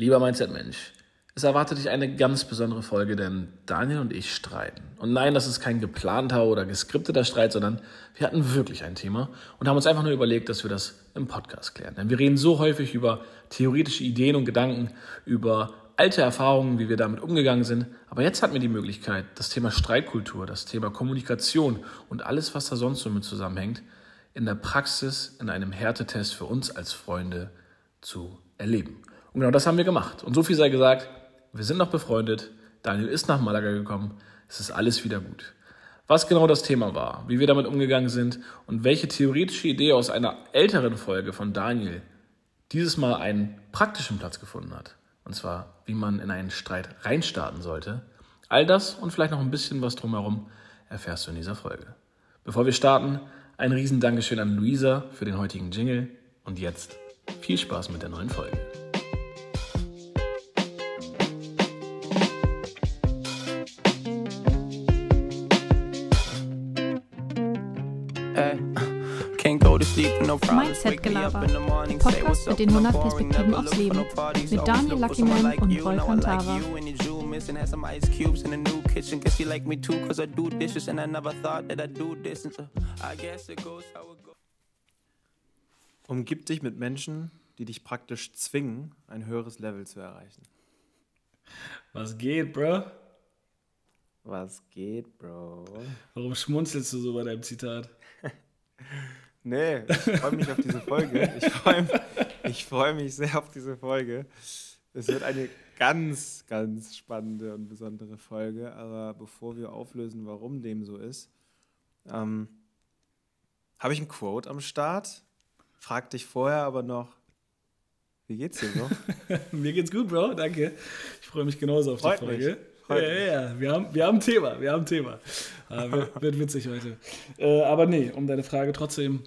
Lieber Mindset-Mensch, es erwartet dich eine ganz besondere Folge, denn Daniel und ich streiten. Und nein, das ist kein geplanter oder geskripteter Streit, sondern wir hatten wirklich ein Thema und haben uns einfach nur überlegt, dass wir das im Podcast klären. Denn wir reden so häufig über theoretische Ideen und Gedanken, über alte Erfahrungen, wie wir damit umgegangen sind. Aber jetzt hatten wir die Möglichkeit, das Thema Streitkultur, das Thema Kommunikation und alles, was da sonst so mit zusammenhängt, in der Praxis, in einem Härtetest für uns als Freunde zu erleben. Und genau das haben wir gemacht. Und so viel sei gesagt, wir sind noch befreundet. Daniel ist nach Malaga gekommen. Es ist alles wieder gut. Was genau das Thema war, wie wir damit umgegangen sind und welche theoretische Idee aus einer älteren Folge von Daniel dieses Mal einen praktischen Platz gefunden hat. Und zwar, wie man in einen Streit reinstarten sollte. All das und vielleicht noch ein bisschen was drumherum erfährst du in dieser Folge. Bevor wir starten, ein riesen Dankeschön an Luisa für den heutigen Jingle und jetzt viel Spaß mit der neuen Folge. Mindset-Gelaber, der Podcast mit den 100 Perspektiven aufs Leben. Mit Daniel Luckyman und Wolfgang Tara. Umgib dich mit Menschen, die dich praktisch zwingen, ein höheres Level zu erreichen. Was geht, Bro? Was geht, Bro? Warum schmunzelst du so bei deinem Zitat? Nee, ich freue mich auf diese Folge. Ich freue mich, freu mich sehr auf diese Folge. Es wird eine ganz, ganz spannende und besondere Folge. Aber bevor wir auflösen, warum dem so ist, ähm, habe ich ein Quote am Start. Frag dich vorher aber noch, wie geht's dir so? Mir geht's gut, Bro, danke. Ich freue mich genauso auf Freut die Folge. Mich. Ja, ja, ja, wir haben, wir haben ein Thema, wir haben ein Thema. Äh, wird, wird, witzig heute. Äh, aber nee, um deine Frage trotzdem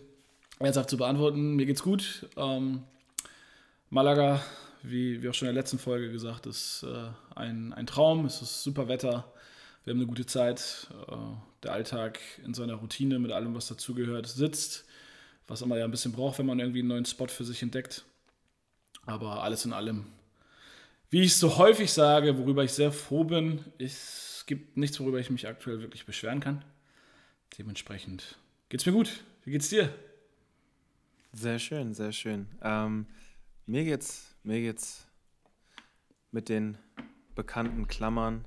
ernsthaft zu beantworten, mir geht's gut. Ähm, Malaga, wie, wie auch schon in der letzten Folge gesagt, ist äh, ein, ein Traum. Es ist super Wetter. Wir haben eine gute Zeit. Äh, der Alltag in seiner Routine mit allem, was dazugehört, sitzt. Was immer ja ein bisschen braucht, wenn man irgendwie einen neuen Spot für sich entdeckt. Aber alles in allem, wie ich so häufig sage, worüber ich sehr froh bin, es gibt nichts, worüber ich mich aktuell wirklich beschweren kann. Dementsprechend geht's mir gut. Wie geht's dir? Sehr schön, sehr schön. Ähm, mir geht's, mir geht's mit den bekannten Klammern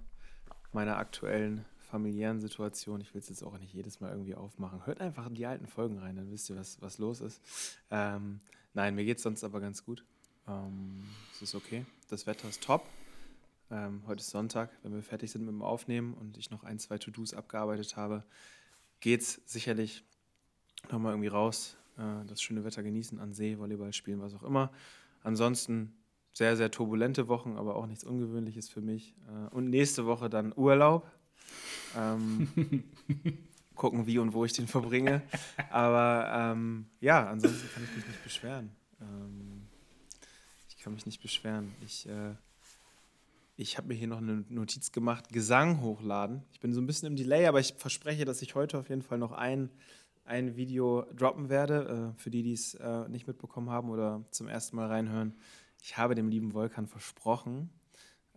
meiner aktuellen familiären Situation. Ich will es jetzt auch nicht jedes Mal irgendwie aufmachen. Hört einfach in die alten Folgen rein, dann wisst ihr, was, was los ist. Ähm, nein, mir geht es sonst aber ganz gut. Ähm, es ist okay. Das Wetter ist top. Ähm, heute ist Sonntag. Wenn wir fertig sind mit dem Aufnehmen und ich noch ein, zwei To-Dos abgearbeitet habe, geht es sicherlich nochmal irgendwie raus äh, das schöne Wetter genießen, an See, Volleyball spielen, was auch immer. Ansonsten sehr, sehr turbulente Wochen, aber auch nichts Ungewöhnliches für mich. Äh, und nächste Woche dann Urlaub. Ähm, gucken, wie und wo ich den verbringe. Aber ähm, ja, ansonsten kann ich mich nicht beschweren. Ähm, kann mich nicht beschweren. Ich, äh, ich habe mir hier noch eine Notiz gemacht: Gesang hochladen. Ich bin so ein bisschen im Delay, aber ich verspreche, dass ich heute auf jeden Fall noch ein ein Video droppen werde, äh, für die, die es äh, nicht mitbekommen haben oder zum ersten Mal reinhören. Ich habe dem lieben Volkan versprochen,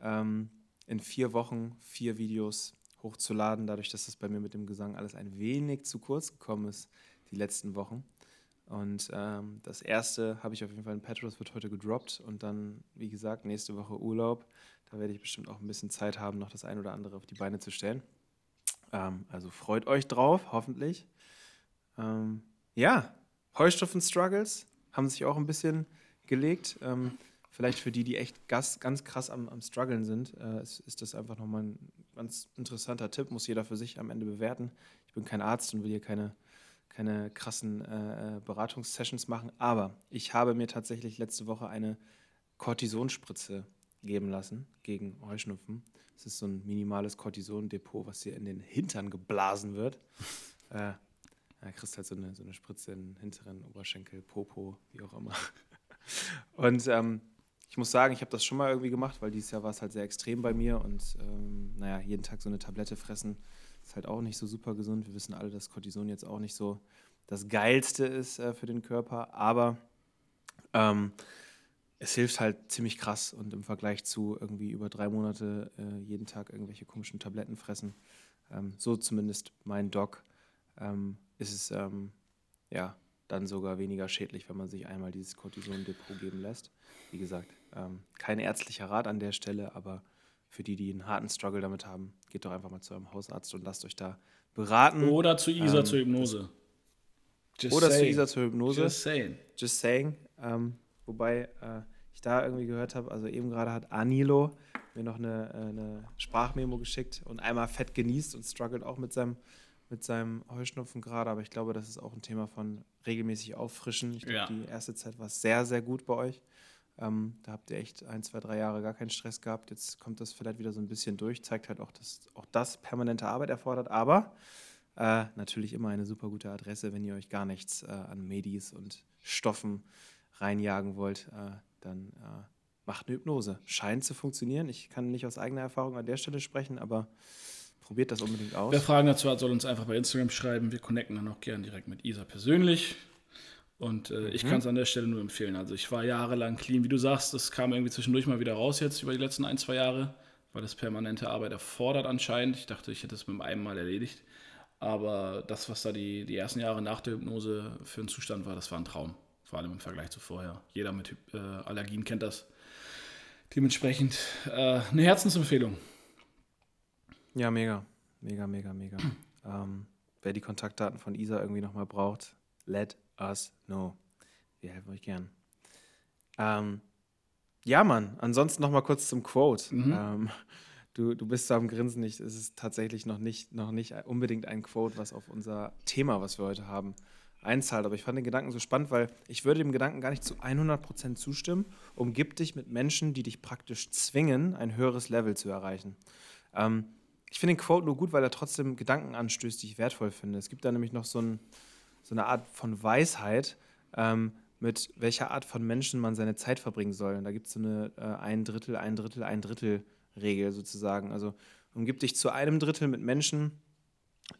ähm, in vier Wochen vier Videos hochzuladen, dadurch, dass das bei mir mit dem Gesang alles ein wenig zu kurz gekommen ist, die letzten Wochen. Und ähm, das erste habe ich auf jeden Fall in Petros, wird heute gedroppt und dann, wie gesagt, nächste Woche Urlaub. Da werde ich bestimmt auch ein bisschen Zeit haben, noch das ein oder andere auf die Beine zu stellen. Ähm, also freut euch drauf, hoffentlich. Ähm, ja, Heustoffen-Struggles haben sich auch ein bisschen gelegt. Ähm, vielleicht für die, die echt ganz, ganz krass am, am Struggeln sind, äh, ist, ist, das einfach nochmal ein ganz interessanter Tipp. Muss jeder für sich am Ende bewerten. Ich bin kein Arzt und will hier keine, keine krassen äh, äh Beratungssessions machen. Aber ich habe mir tatsächlich letzte Woche eine Cortisonspritze geben lassen gegen Heuschnupfen. Das ist so ein minimales Cortisondepot, was hier in den Hintern geblasen wird. Äh, ja, kriegst halt so eine, so eine Spritze in den hinteren Oberschenkel, Popo, wie auch immer. Und ähm, ich muss sagen, ich habe das schon mal irgendwie gemacht, weil dieses Jahr war es halt sehr extrem bei mir und ähm, naja, jeden Tag so eine Tablette fressen ist halt auch nicht so super gesund. Wir wissen alle, dass Cortison jetzt auch nicht so das Geilste ist äh, für den Körper, aber ähm, es hilft halt ziemlich krass und im Vergleich zu irgendwie über drei Monate äh, jeden Tag irgendwelche komischen Tabletten fressen, ähm, so zumindest mein Doc, ähm, ist es ähm, ja dann sogar weniger schädlich, wenn man sich einmal dieses Cortison-Depot geben lässt. Wie gesagt, ähm, kein ärztlicher Rat an der Stelle, aber für die, die einen harten Struggle damit haben, geht doch einfach mal zu eurem Hausarzt und lasst euch da beraten. Oder zu ISA ähm, zur Hypnose. Just oder saying. zu ISA zur Hypnose. Just saying. Just saying. Ähm, wobei äh, ich da irgendwie gehört habe, also eben gerade hat Anilo mir noch eine, äh, eine Sprachmemo geschickt und einmal fett genießt und struggelt auch mit seinem, mit seinem Heuschnupfen gerade. Aber ich glaube, das ist auch ein Thema von regelmäßig auffrischen. Ich glaube, ja. die erste Zeit war sehr, sehr gut bei euch. Ähm, da habt ihr echt ein, zwei, drei Jahre gar keinen Stress gehabt. Jetzt kommt das vielleicht wieder so ein bisschen durch. Zeigt halt auch, dass auch das permanente Arbeit erfordert. Aber äh, natürlich immer eine super gute Adresse, wenn ihr euch gar nichts äh, an Medis und Stoffen reinjagen wollt. Äh, dann äh, macht eine Hypnose. Scheint zu funktionieren. Ich kann nicht aus eigener Erfahrung an der Stelle sprechen, aber probiert das unbedingt aus. Wer Fragen dazu hat, soll uns einfach bei Instagram schreiben. Wir connecten dann auch gern direkt mit Isa persönlich. Und äh, ich mhm. kann es an der Stelle nur empfehlen. Also ich war jahrelang clean, wie du sagst, das kam irgendwie zwischendurch mal wieder raus jetzt über die letzten ein, zwei Jahre, weil das permanente Arbeit erfordert anscheinend. Ich dachte, ich hätte es mit einem Mal erledigt. Aber das, was da die, die ersten Jahre nach der Hypnose für ein Zustand war, das war ein Traum. Vor allem im Vergleich zu vorher. Jeder mit äh, Allergien kennt das. Dementsprechend äh, eine Herzensempfehlung. Ja, mega. Mega, mega, mega. ähm, wer die Kontaktdaten von Isa irgendwie nochmal braucht, let us know. Wir helfen euch gern. Ähm, ja, Mann. Ansonsten nochmal kurz zum Quote. Mhm. Ähm, du, du bist so am Grinsen nicht. Es ist tatsächlich noch nicht, noch nicht unbedingt ein Quote, was auf unser Thema, was wir heute haben, einzahlt. Aber ich fand den Gedanken so spannend, weil ich würde dem Gedanken gar nicht zu 100% zustimmen. Umgib dich mit Menschen, die dich praktisch zwingen, ein höheres Level zu erreichen. Ähm, ich finde den Quote nur gut, weil er trotzdem Gedanken anstößt, die ich wertvoll finde. Es gibt da nämlich noch so, ein, so eine Art von Weisheit, ähm, mit welcher Art von Menschen man seine Zeit verbringen soll. Und da gibt es so eine äh, ein Drittel, ein Drittel, ein Drittel Regel sozusagen. Also umgib dich zu einem Drittel mit Menschen,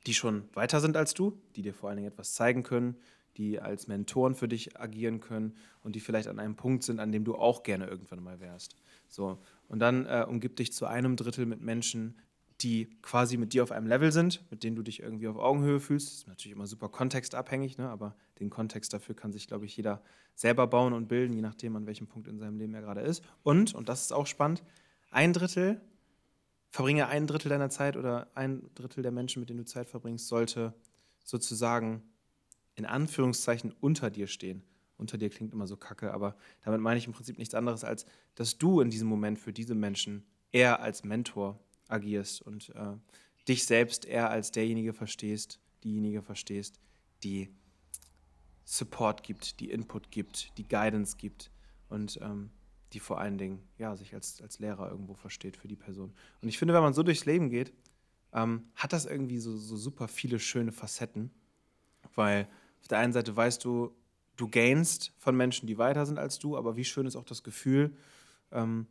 die schon weiter sind als du, die dir vor allen Dingen etwas zeigen können, die als Mentoren für dich agieren können und die vielleicht an einem Punkt sind, an dem du auch gerne irgendwann mal wärst. So. Und dann äh, umgib dich zu einem Drittel mit Menschen, die quasi mit dir auf einem Level sind, mit denen du dich irgendwie auf Augenhöhe fühlst. Das ist natürlich immer super kontextabhängig, ne? aber den Kontext dafür kann sich, glaube ich, jeder selber bauen und bilden, je nachdem, an welchem Punkt in seinem Leben er gerade ist. Und, und das ist auch spannend, ein Drittel verbringe ein Drittel deiner Zeit oder ein Drittel der Menschen, mit denen du Zeit verbringst, sollte sozusagen in Anführungszeichen unter dir stehen. Unter dir klingt immer so kacke, aber damit meine ich im Prinzip nichts anderes, als dass du in diesem Moment für diese Menschen eher als Mentor agierst und äh, dich selbst eher als derjenige verstehst, diejenige verstehst, die Support gibt, die Input gibt, die Guidance gibt und ähm, die vor allen Dingen ja, sich als, als Lehrer irgendwo versteht für die Person. Und ich finde, wenn man so durchs Leben geht, ähm, hat das irgendwie so, so super viele schöne Facetten, weil auf der einen Seite weißt du, du gainst von Menschen, die weiter sind als du, aber wie schön ist auch das Gefühl, ähm,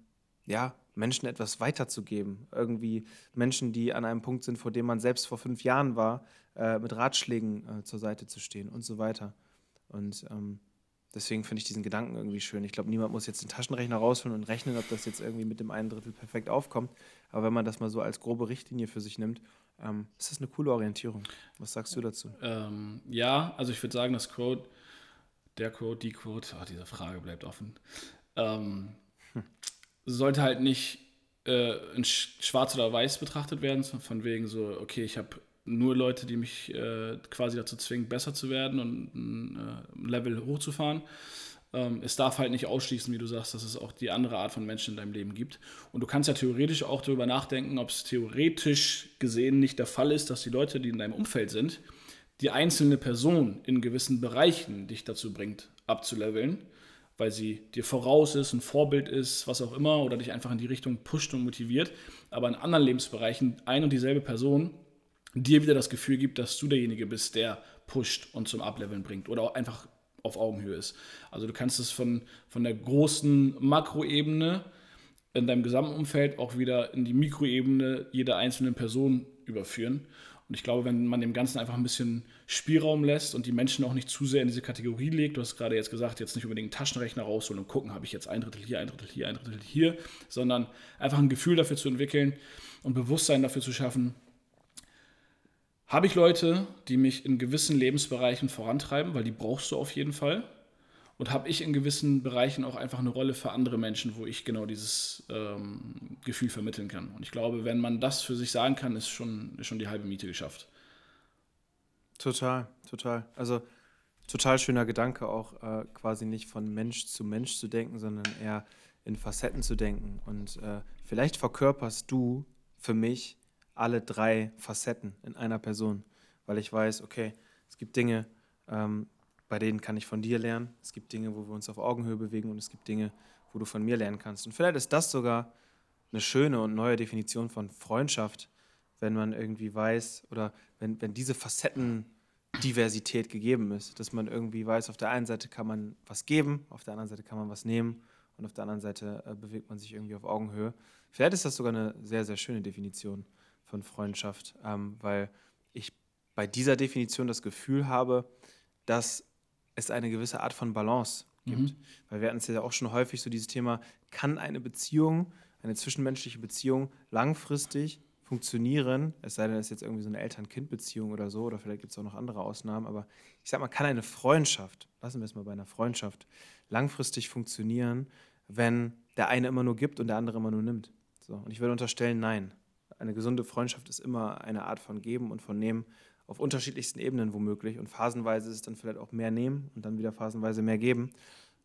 ja, Menschen etwas weiterzugeben. Irgendwie Menschen, die an einem Punkt sind, vor dem man selbst vor fünf Jahren war, äh, mit Ratschlägen äh, zur Seite zu stehen und so weiter. Und ähm, Deswegen finde ich diesen Gedanken irgendwie schön. Ich glaube, niemand muss jetzt den Taschenrechner rausholen und rechnen, ob das jetzt irgendwie mit dem einen Drittel perfekt aufkommt. Aber wenn man das mal so als grobe Richtlinie für sich nimmt, ähm, ist das eine coole Orientierung. Was sagst du dazu? Ähm, ja, also ich würde sagen, das Quote, der Quote, die Quote, ach, diese Frage bleibt offen, ähm, hm. Sollte halt nicht äh, in schwarz oder weiß betrachtet werden, von wegen so, okay, ich habe nur Leute, die mich äh, quasi dazu zwingen, besser zu werden und ein äh, Level hochzufahren. Ähm, es darf halt nicht ausschließen, wie du sagst, dass es auch die andere Art von Menschen in deinem Leben gibt. Und du kannst ja theoretisch auch darüber nachdenken, ob es theoretisch gesehen nicht der Fall ist, dass die Leute, die in deinem Umfeld sind, die einzelne Person in gewissen Bereichen dich dazu bringt, abzuleveln, weil sie dir voraus ist, ein Vorbild ist, was auch immer, oder dich einfach in die Richtung pusht und motiviert. Aber in anderen Lebensbereichen ein und dieselbe Person dir wieder das Gefühl gibt, dass du derjenige bist, der pusht und zum Ableveln bringt oder auch einfach auf Augenhöhe ist. Also du kannst es von, von der großen Makroebene in deinem gesamten Umfeld auch wieder in die Mikroebene jeder einzelnen Person überführen. Und ich glaube, wenn man dem Ganzen einfach ein bisschen Spielraum lässt und die Menschen auch nicht zu sehr in diese Kategorie legt, du hast gerade jetzt gesagt, jetzt nicht unbedingt einen Taschenrechner rausholen und gucken, habe ich jetzt ein Drittel hier, ein Drittel hier, ein Drittel hier, sondern einfach ein Gefühl dafür zu entwickeln und Bewusstsein dafür zu schaffen, habe ich Leute, die mich in gewissen Lebensbereichen vorantreiben, weil die brauchst du auf jeden Fall. Und habe ich in gewissen Bereichen auch einfach eine Rolle für andere Menschen, wo ich genau dieses ähm, Gefühl vermitteln kann. Und ich glaube, wenn man das für sich sagen kann, ist schon, ist schon die halbe Miete geschafft. Total, total. Also total schöner Gedanke auch äh, quasi nicht von Mensch zu Mensch zu denken, sondern eher in Facetten zu denken. Und äh, vielleicht verkörperst du für mich alle drei Facetten in einer Person, weil ich weiß, okay, es gibt Dinge, ähm, bei denen kann ich von dir lernen, es gibt Dinge, wo wir uns auf Augenhöhe bewegen und es gibt Dinge, wo du von mir lernen kannst. Und vielleicht ist das sogar eine schöne und neue Definition von Freundschaft, wenn man irgendwie weiß oder wenn, wenn diese Facettendiversität gegeben ist, dass man irgendwie weiß, auf der einen Seite kann man was geben, auf der anderen Seite kann man was nehmen und auf der anderen Seite äh, bewegt man sich irgendwie auf Augenhöhe. Vielleicht ist das sogar eine sehr, sehr schöne Definition von Freundschaft, ähm, weil ich bei dieser Definition das Gefühl habe, dass es eine gewisse Art von Balance gibt. Mhm. Weil wir hatten es ja auch schon häufig so dieses Thema, kann eine Beziehung, eine zwischenmenschliche Beziehung langfristig funktionieren, es sei denn, es ist jetzt irgendwie so eine Eltern-Kind-Beziehung oder so, oder vielleicht gibt es auch noch andere Ausnahmen, aber ich sag mal, kann eine Freundschaft, lassen wir es mal bei einer Freundschaft, langfristig funktionieren, wenn der eine immer nur gibt und der andere immer nur nimmt. So, und ich würde unterstellen, nein eine gesunde Freundschaft ist immer eine Art von Geben und von Nehmen auf unterschiedlichsten Ebenen womöglich. Und phasenweise ist es dann vielleicht auch mehr nehmen und dann wieder phasenweise mehr geben.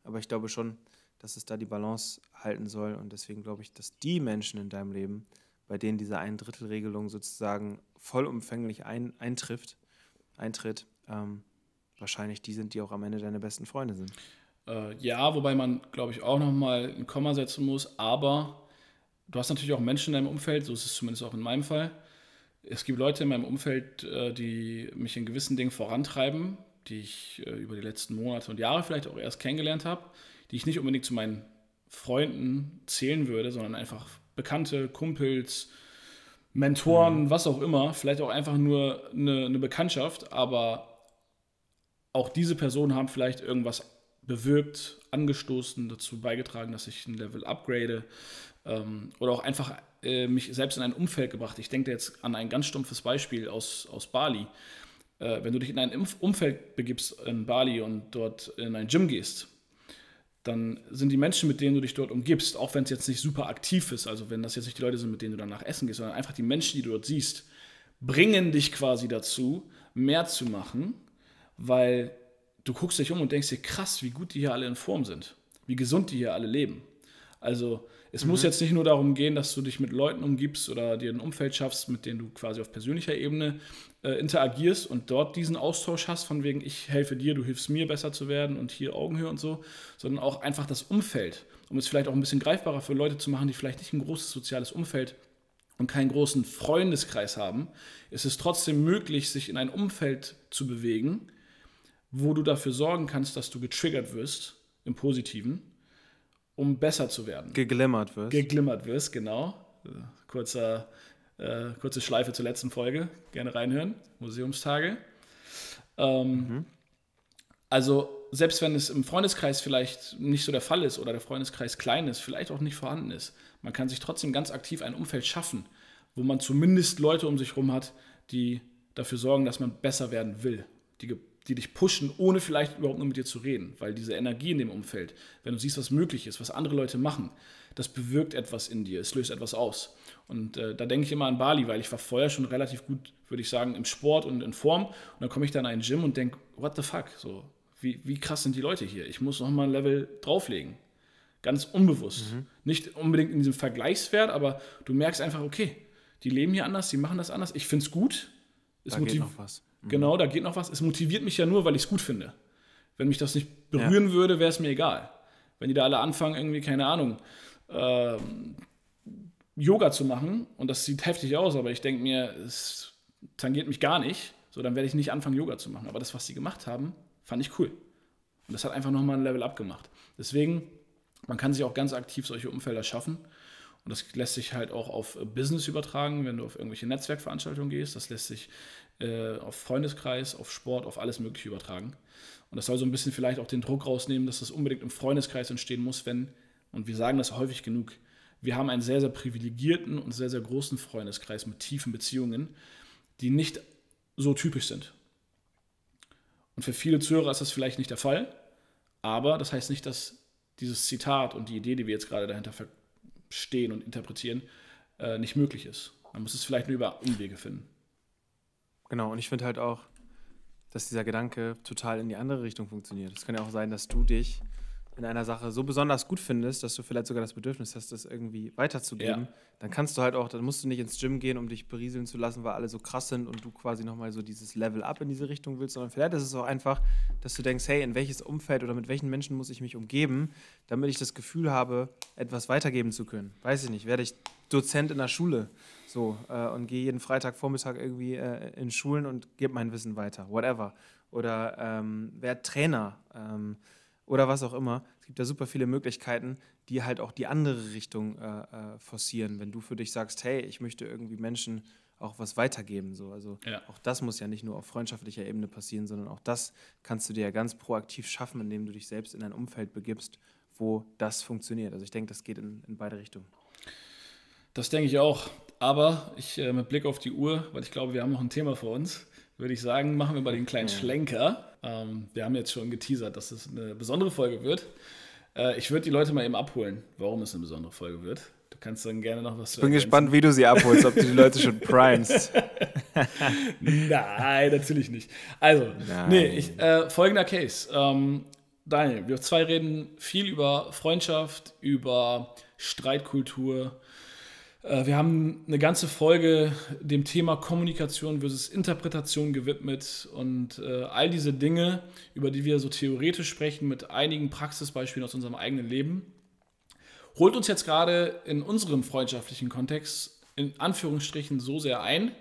Aber ich glaube schon, dass es da die Balance halten soll. Und deswegen glaube ich, dass die Menschen in deinem Leben, bei denen diese Ein-Drittel-Regelung sozusagen vollumfänglich ein, eintrifft, eintritt, ähm, wahrscheinlich die sind, die auch am Ende deine besten Freunde sind. Äh, ja, wobei man, glaube ich, auch nochmal ein Komma setzen muss. Aber du hast natürlich auch Menschen in deinem Umfeld, so ist es zumindest auch in meinem Fall. Es gibt Leute in meinem Umfeld, äh, die mich in gewissen Dingen vorantreiben, die ich äh, über die letzten Monate und Jahre vielleicht auch erst kennengelernt habe, die ich nicht unbedingt zu meinen Freunden zählen würde, sondern einfach Bekannte, Kumpels, Mentoren, mhm. was auch immer, vielleicht auch einfach nur eine, eine Bekanntschaft, aber auch diese Personen haben vielleicht irgendwas bewirkt, angestoßen, dazu beigetragen, dass ich ein Level upgrade, ähm, oder auch einfach äh, mich selbst in ein Umfeld gebracht. Ich denke jetzt an ein ganz stumpfes Beispiel aus, aus Bali. Äh, wenn du dich in ein Umfeld begibst in Bali und dort in ein Gym gehst, dann sind die Menschen, mit denen du dich dort umgibst, auch wenn es jetzt nicht super aktiv ist, also wenn das jetzt nicht die Leute sind, mit denen du danach essen gehst, sondern einfach die Menschen, die du dort siehst, bringen dich quasi dazu, mehr zu machen, weil du guckst dich um und denkst dir, krass, wie gut die hier alle in Form sind, wie gesund die hier alle leben. Also es mhm. muss jetzt nicht nur darum gehen, dass du dich mit Leuten umgibst oder dir ein Umfeld schaffst, mit denen du quasi auf persönlicher Ebene äh, interagierst und dort diesen Austausch hast, von wegen, ich helfe dir, du hilfst mir besser zu werden und hier Augenhöhe und so, sondern auch einfach das Umfeld, um es vielleicht auch ein bisschen greifbarer für Leute zu machen, die vielleicht nicht ein großes soziales Umfeld und keinen großen Freundeskreis haben, ist es trotzdem möglich, sich in ein Umfeld zu bewegen, wo du dafür sorgen kannst, dass du getriggert wirst im Positiven um besser zu werden. Geglimmert wirst. Geglimmert wirst, genau. Kurzer, äh, kurze Schleife zur letzten Folge. Gerne reinhören. Museumstage. Ähm, mhm. Also, selbst wenn es im Freundeskreis vielleicht nicht so der Fall ist oder der Freundeskreis klein ist, vielleicht auch nicht vorhanden ist, man kann sich trotzdem ganz aktiv ein Umfeld schaffen, wo man zumindest Leute um sich herum hat, die dafür sorgen, dass man besser werden will, die die dich pushen, ohne vielleicht überhaupt nur mit dir zu reden. Weil diese Energie in dem Umfeld, wenn du siehst, was möglich ist, was andere Leute machen, das bewirkt etwas in dir, es löst etwas aus. Und äh, da denke ich immer an Bali, weil ich war vorher schon relativ gut, würde ich sagen, im Sport und in Form. Und dann komme ich dann in ein Gym und denke, what the fuck? So, wie, wie krass sind die Leute hier? Ich muss nochmal ein Level drauflegen. Ganz unbewusst. Mhm. Nicht unbedingt in diesem Vergleichswert, aber du merkst einfach, okay, die leben hier anders, die machen das anders. Ich finde es gut. Es da geht noch was. Mhm. Genau, da geht noch was. Es motiviert mich ja nur, weil ich es gut finde. Wenn mich das nicht berühren ja. würde, wäre es mir egal. Wenn die da alle anfangen, irgendwie, keine Ahnung, äh, Yoga zu machen und das sieht heftig aus, aber ich denke mir, es tangiert mich gar nicht, so dann werde ich nicht anfangen, Yoga zu machen. Aber das, was sie gemacht haben, fand ich cool. Und das hat einfach nochmal ein Level up gemacht. Deswegen, man kann sich auch ganz aktiv solche Umfelder schaffen. Und das lässt sich halt auch auf Business übertragen, wenn du auf irgendwelche Netzwerkveranstaltungen gehst. Das lässt sich äh, auf Freundeskreis, auf Sport, auf alles Mögliche übertragen. Und das soll so ein bisschen vielleicht auch den Druck rausnehmen, dass das unbedingt im Freundeskreis entstehen muss, wenn, und wir sagen das häufig genug, wir haben einen sehr, sehr privilegierten und sehr, sehr großen Freundeskreis mit tiefen Beziehungen, die nicht so typisch sind. Und für viele Zuhörer ist das vielleicht nicht der Fall, aber das heißt nicht, dass dieses Zitat und die Idee, die wir jetzt gerade dahinter verstehen und interpretieren, äh, nicht möglich ist. Man muss es vielleicht nur über Umwege finden. Genau, und ich finde halt auch, dass dieser Gedanke total in die andere Richtung funktioniert. Es kann ja auch sein, dass du dich in einer Sache so besonders gut findest, dass du vielleicht sogar das Bedürfnis hast, das irgendwie weiterzugeben, ja. dann kannst du halt auch, dann musst du nicht ins Gym gehen, um dich berieseln zu lassen, weil alle so krass sind und du quasi nochmal so dieses Level up in diese Richtung willst, sondern vielleicht ist es auch einfach, dass du denkst, hey, in welches Umfeld oder mit welchen Menschen muss ich mich umgeben, damit ich das Gefühl habe, etwas weitergeben zu können. Weiß ich nicht, werde ich Dozent in der Schule so äh, und gehe jeden Freitagvormittag irgendwie äh, in Schulen und gebe mein Wissen weiter, whatever. Oder ähm, werde Trainer. Ähm, oder was auch immer. Es gibt da super viele Möglichkeiten, die halt auch die andere Richtung äh, äh, forcieren. Wenn du für dich sagst, hey, ich möchte irgendwie Menschen auch was weitergeben. So. Also ja. auch das muss ja nicht nur auf freundschaftlicher Ebene passieren, sondern auch das kannst du dir ja ganz proaktiv schaffen, indem du dich selbst in ein Umfeld begibst, wo das funktioniert. Also ich denke, das geht in, in beide Richtungen. Das denke ich auch. Aber ich äh, mit Blick auf die Uhr, weil ich glaube, wir haben noch ein Thema vor uns, würde ich sagen, machen wir mal den kleinen ja. Schlenker. Ähm, wir haben jetzt schon geteasert, dass es eine besondere Folge wird. Äh, ich würde die Leute mal eben abholen, warum es eine besondere Folge wird. Du kannst dann gerne noch was Ich bin gespannt, wie du sie abholst, ob du die Leute schon primest. Nein, natürlich nicht. Also, Nein. nee, ich, äh, folgender Case. Ähm, Daniel, wir zwei reden viel über Freundschaft, über Streitkultur, wir haben eine ganze Folge dem Thema Kommunikation versus Interpretation gewidmet und äh, all diese Dinge, über die wir so theoretisch sprechen, mit einigen Praxisbeispielen aus unserem eigenen Leben, holt uns jetzt gerade in unserem freundschaftlichen Kontext in Anführungsstrichen so sehr ein,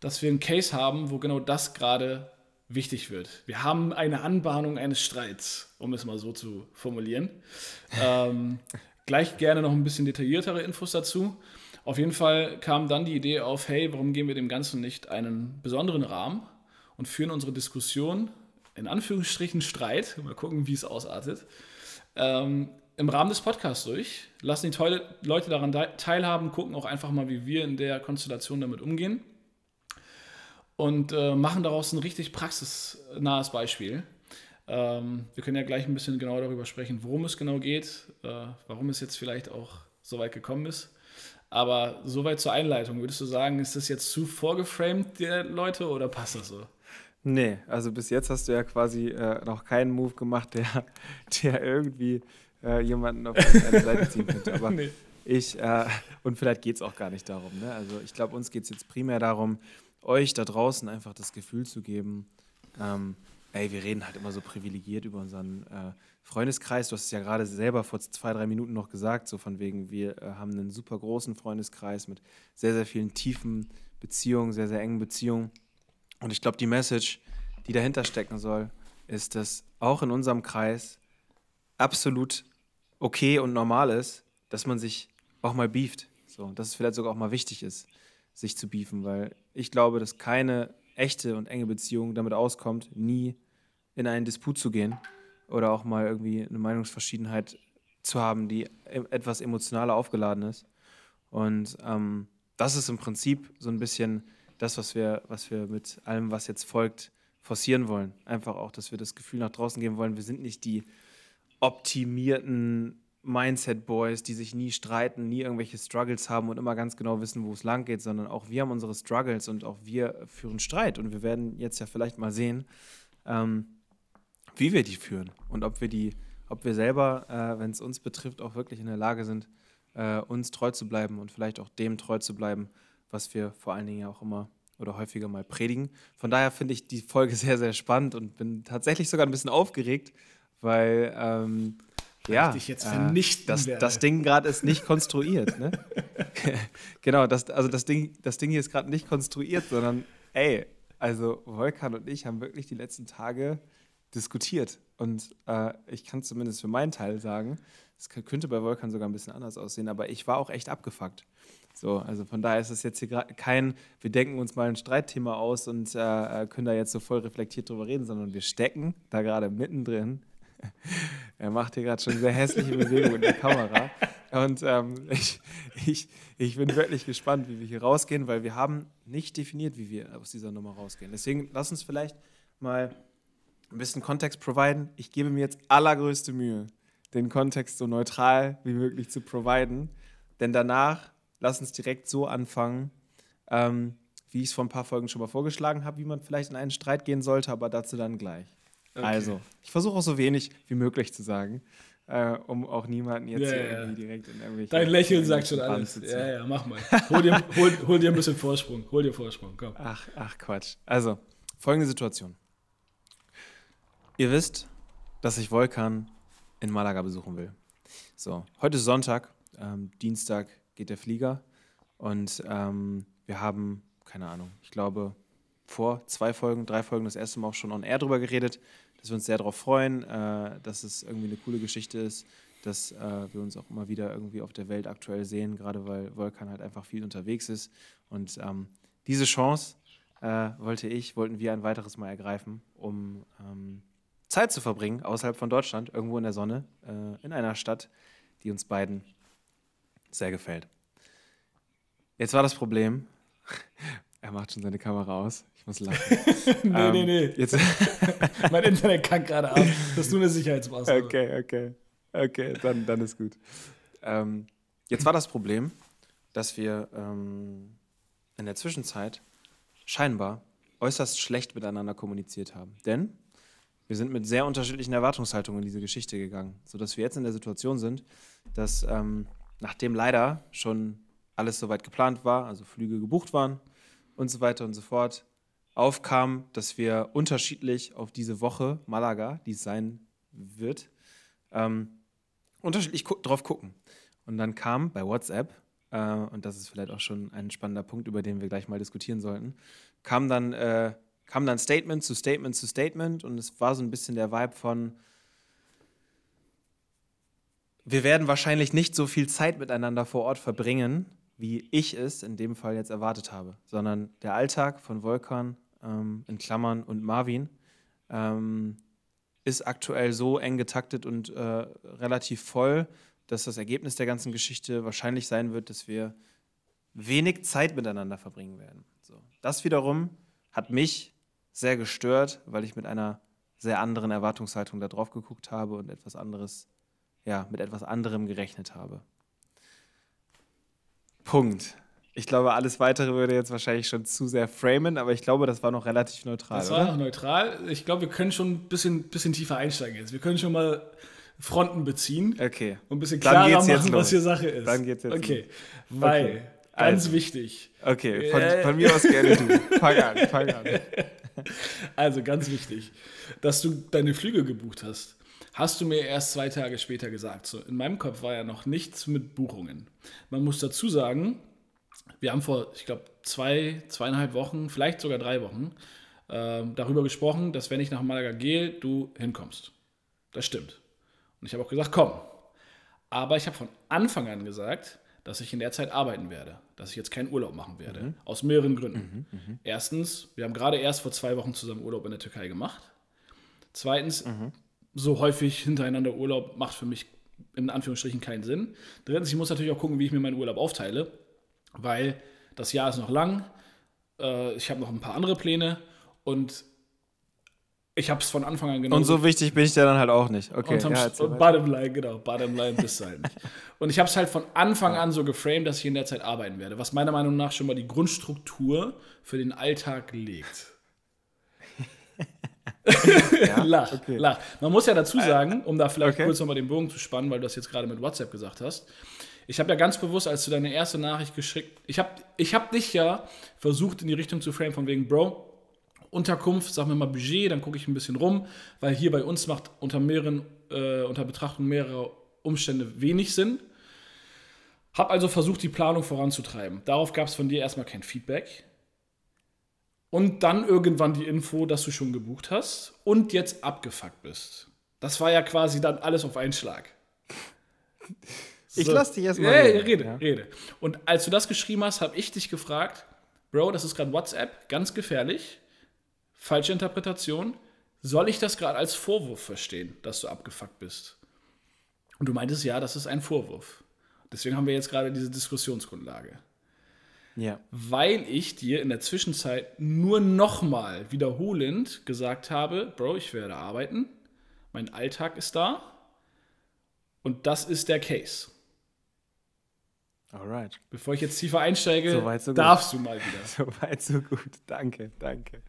dass wir einen Case haben, wo genau das gerade wichtig wird. Wir haben eine Anbahnung eines Streits, um es mal so zu formulieren. ähm, gleich gerne noch ein bisschen detailliertere Infos dazu. Auf jeden Fall kam dann die Idee auf, hey, warum geben wir dem Ganzen nicht einen besonderen Rahmen und führen unsere Diskussion, in Anführungsstrichen Streit, mal gucken, wie es ausartet, ähm, im Rahmen des Podcasts durch, lassen die Leute daran teilhaben, gucken auch einfach mal, wie wir in der Konstellation damit umgehen und äh, machen daraus ein richtig praxisnahes Beispiel. Ähm, wir können ja gleich ein bisschen genauer darüber sprechen, worum es genau geht, äh, warum es jetzt vielleicht auch so weit gekommen ist. Aber soweit zur Einleitung. Würdest du sagen, ist das jetzt zu vorgeframed der Leute oder passt das so? Nee, also bis jetzt hast du ja quasi äh, noch keinen Move gemacht, der, der irgendwie äh, jemanden auf deine Seite ziehen könnte. Aber nee. ich, äh, und vielleicht geht es auch gar nicht darum. Ne? Also ich glaube, uns geht es jetzt primär darum, euch da draußen einfach das Gefühl zu geben, ähm, ey, wir reden halt immer so privilegiert über unseren äh, Freundeskreis. Du hast es ja gerade selber vor zwei, drei Minuten noch gesagt, so von wegen, wir äh, haben einen super großen Freundeskreis mit sehr, sehr vielen tiefen Beziehungen, sehr, sehr engen Beziehungen. Und ich glaube, die Message, die dahinter stecken soll, ist, dass auch in unserem Kreis absolut okay und normal ist, dass man sich auch mal beeft. So, dass es vielleicht sogar auch mal wichtig ist, sich zu beefen, weil ich glaube, dass keine echte und enge Beziehung damit auskommt, nie in einen Disput zu gehen oder auch mal irgendwie eine Meinungsverschiedenheit zu haben, die e-, etwas emotionaler aufgeladen ist. Und ähm, das ist im Prinzip so ein bisschen das, was wir, was wir mit allem, was jetzt folgt, forcieren wollen. Einfach auch, dass wir das Gefühl nach draußen geben wollen, wir sind nicht die optimierten Mindset-Boys, die sich nie streiten, nie irgendwelche Struggles haben und immer ganz genau wissen, wo es lang geht, sondern auch wir haben unsere Struggles und auch wir führen Streit. Und wir werden jetzt ja vielleicht mal sehen, ähm, wie wir die führen und ob wir die, ob wir selber, äh, wenn es uns betrifft, auch wirklich in der Lage sind, äh, uns treu zu bleiben und vielleicht auch dem treu zu bleiben, was wir vor allen Dingen ja auch immer oder häufiger mal predigen. Von daher finde ich die Folge sehr, sehr spannend und bin tatsächlich sogar ein bisschen aufgeregt, weil ähm, ja, äh, das, das Ding gerade ist nicht konstruiert. Ne? genau, das, also das Ding, das Ding hier ist gerade nicht konstruiert, sondern ey, also Volkan und ich haben wirklich die letzten Tage diskutiert. Und äh, ich kann zumindest für meinen Teil sagen, es könnte bei Volkan sogar ein bisschen anders aussehen, aber ich war auch echt abgefuckt. So, also von daher ist es jetzt hier kein, wir denken uns mal ein Streitthema aus und äh, äh, können da jetzt so voll reflektiert drüber reden, sondern wir stecken da gerade mittendrin. er macht hier gerade schon sehr hässliche Bewegungen in der Kamera. Und ähm, ich, ich, ich bin wirklich gespannt, wie wir hier rausgehen, weil wir haben nicht definiert, wie wir aus dieser Nummer rausgehen. Deswegen lass uns vielleicht mal ein bisschen Kontext providen. Ich gebe mir jetzt allergrößte Mühe, den Kontext so neutral wie möglich zu providen. Denn danach lass uns direkt so anfangen, ähm, wie ich es vor ein paar Folgen schon mal vorgeschlagen habe, wie man vielleicht in einen Streit gehen sollte, aber dazu dann gleich. Okay. Also, ich versuche auch so wenig wie möglich zu sagen, äh, um auch niemanden jetzt ja, hier ja. irgendwie direkt in irgendwelche. Dein Lächeln sagt schon alles. Ja, ja, mach mal. Hol dir, hol, hol dir ein bisschen Vorsprung. Hol dir Vorsprung, komm. Ach, ach Quatsch. Also, folgende Situation. Ihr wisst, dass ich Volkan in Malaga besuchen will. So, heute ist Sonntag, ähm, Dienstag geht der Flieger und ähm, wir haben, keine Ahnung, ich glaube, vor zwei Folgen, drei Folgen das erste Mal auch schon on air drüber geredet, dass wir uns sehr darauf freuen, äh, dass es irgendwie eine coole Geschichte ist, dass äh, wir uns auch immer wieder irgendwie auf der Welt aktuell sehen, gerade weil Volkan halt einfach viel unterwegs ist. Und ähm, diese Chance äh, wollte ich, wollten wir ein weiteres Mal ergreifen, um ähm, Zeit zu verbringen außerhalb von Deutschland, irgendwo in der Sonne, äh, in einer Stadt, die uns beiden sehr gefällt. Jetzt war das Problem, er macht schon seine Kamera aus. Ich muss lachen. nee, ähm, nee, nee. Jetzt mein Internet kann gerade ab. Das ist nur eine Sicherheitsmaßnahme. Okay, okay. Okay, dann, dann ist gut. Ähm, jetzt war das Problem, dass wir ähm, in der Zwischenzeit scheinbar äußerst schlecht miteinander kommuniziert haben. Denn wir sind mit sehr unterschiedlichen Erwartungshaltungen in diese Geschichte gegangen, sodass wir jetzt in der Situation sind, dass ähm, nachdem leider schon alles soweit geplant war, also Flüge gebucht waren und so weiter und so fort, aufkam, dass wir unterschiedlich auf diese Woche Malaga, die es sein wird, ähm, unterschiedlich gu drauf gucken. Und dann kam bei WhatsApp, äh, und das ist vielleicht auch schon ein spannender Punkt, über den wir gleich mal diskutieren sollten, kam dann äh, kam dann Statement zu Statement zu Statement und es war so ein bisschen der Vibe von, wir werden wahrscheinlich nicht so viel Zeit miteinander vor Ort verbringen, wie ich es in dem Fall jetzt erwartet habe, sondern der Alltag von Volkan ähm, in Klammern und Marvin ähm, ist aktuell so eng getaktet und äh, relativ voll, dass das Ergebnis der ganzen Geschichte wahrscheinlich sein wird, dass wir wenig Zeit miteinander verbringen werden. So. Das wiederum hat mich sehr gestört, weil ich mit einer sehr anderen Erwartungshaltung da drauf geguckt habe und etwas anderes, ja, mit etwas anderem gerechnet habe. Punkt. Ich glaube, alles weitere würde jetzt wahrscheinlich schon zu sehr framen, aber ich glaube, das war noch relativ neutral. Das war oder? noch neutral. Ich glaube, wir können schon ein bisschen, bisschen tiefer einsteigen jetzt. Wir können schon mal Fronten beziehen. Okay. Und ein bisschen klarer machen, was hier Sache ist. Dann geht's jetzt. Okay. Los. Weil, okay. ganz also. wichtig. Okay, von, äh. von, mir aus gerne du. Fang an, fang an. Also ganz wichtig, dass du deine Flüge gebucht hast, hast du mir erst zwei Tage später gesagt. So, in meinem Kopf war ja noch nichts mit Buchungen. Man muss dazu sagen, wir haben vor, ich glaube, zwei, zweieinhalb Wochen, vielleicht sogar drei Wochen, äh, darüber gesprochen, dass wenn ich nach Malaga gehe, du hinkommst. Das stimmt. Und ich habe auch gesagt, komm. Aber ich habe von Anfang an gesagt, dass ich in der Zeit arbeiten werde, dass ich jetzt keinen Urlaub machen werde. Mhm. Aus mehreren Gründen. Mhm, mh. Erstens, wir haben gerade erst vor zwei Wochen zusammen Urlaub in der Türkei gemacht. Zweitens, mhm. so häufig hintereinander Urlaub macht für mich in Anführungsstrichen keinen Sinn. Drittens, ich muss natürlich auch gucken, wie ich mir meinen Urlaub aufteile, weil das Jahr ist noch lang. Äh, ich habe noch ein paar andere Pläne und ich habe es von Anfang an genommen. Und so wichtig bin ich dir dann halt auch nicht. Okay. Und, ja, und Bottomline, genau, Bottomline bist du halt nicht. Und ich habe es halt von Anfang an so geframed, dass ich in der Zeit arbeiten werde, was meiner Meinung nach schon mal die Grundstruktur für den Alltag legt. ja, lach, okay. lach. Man muss ja dazu sagen, um da vielleicht okay. kurz nochmal den Bogen zu spannen, weil du das jetzt gerade mit WhatsApp gesagt hast. Ich habe ja ganz bewusst, als du deine erste Nachricht geschickt, ich habe ich hab dich ja versucht in die Richtung zu frame von wegen, Bro, Unterkunft, sagen wir mal Budget, dann gucke ich ein bisschen rum, weil hier bei uns macht unter mehreren, äh, unter Betrachtung mehrerer Umstände wenig Sinn. Hab also versucht, die Planung voranzutreiben. Darauf gab es von dir erstmal kein Feedback. und dann irgendwann die Info, dass du schon gebucht hast und jetzt abgefuckt bist. Das war ja quasi dann alles auf einen Schlag. Ich lass dich erstmal. Reden. rede, ja. rede. Und als du das geschrieben hast, habe ich dich gefragt, Bro, das ist gerade WhatsApp, ganz gefährlich. Falsche Interpretation. Soll ich das gerade als Vorwurf verstehen, dass du abgefuckt bist? Und du meintest, ja, das ist ein Vorwurf. Deswegen haben wir jetzt gerade diese Diskussionsgrundlage. Ja. Weil ich dir in der Zwischenzeit nur nochmal wiederholend gesagt habe, Bro, ich werde arbeiten, mein Alltag ist da und das ist der Case. Alright. Bevor ich jetzt tiefer einsteige, so so darfst du mal wieder. So weit, so gut. Danke, danke.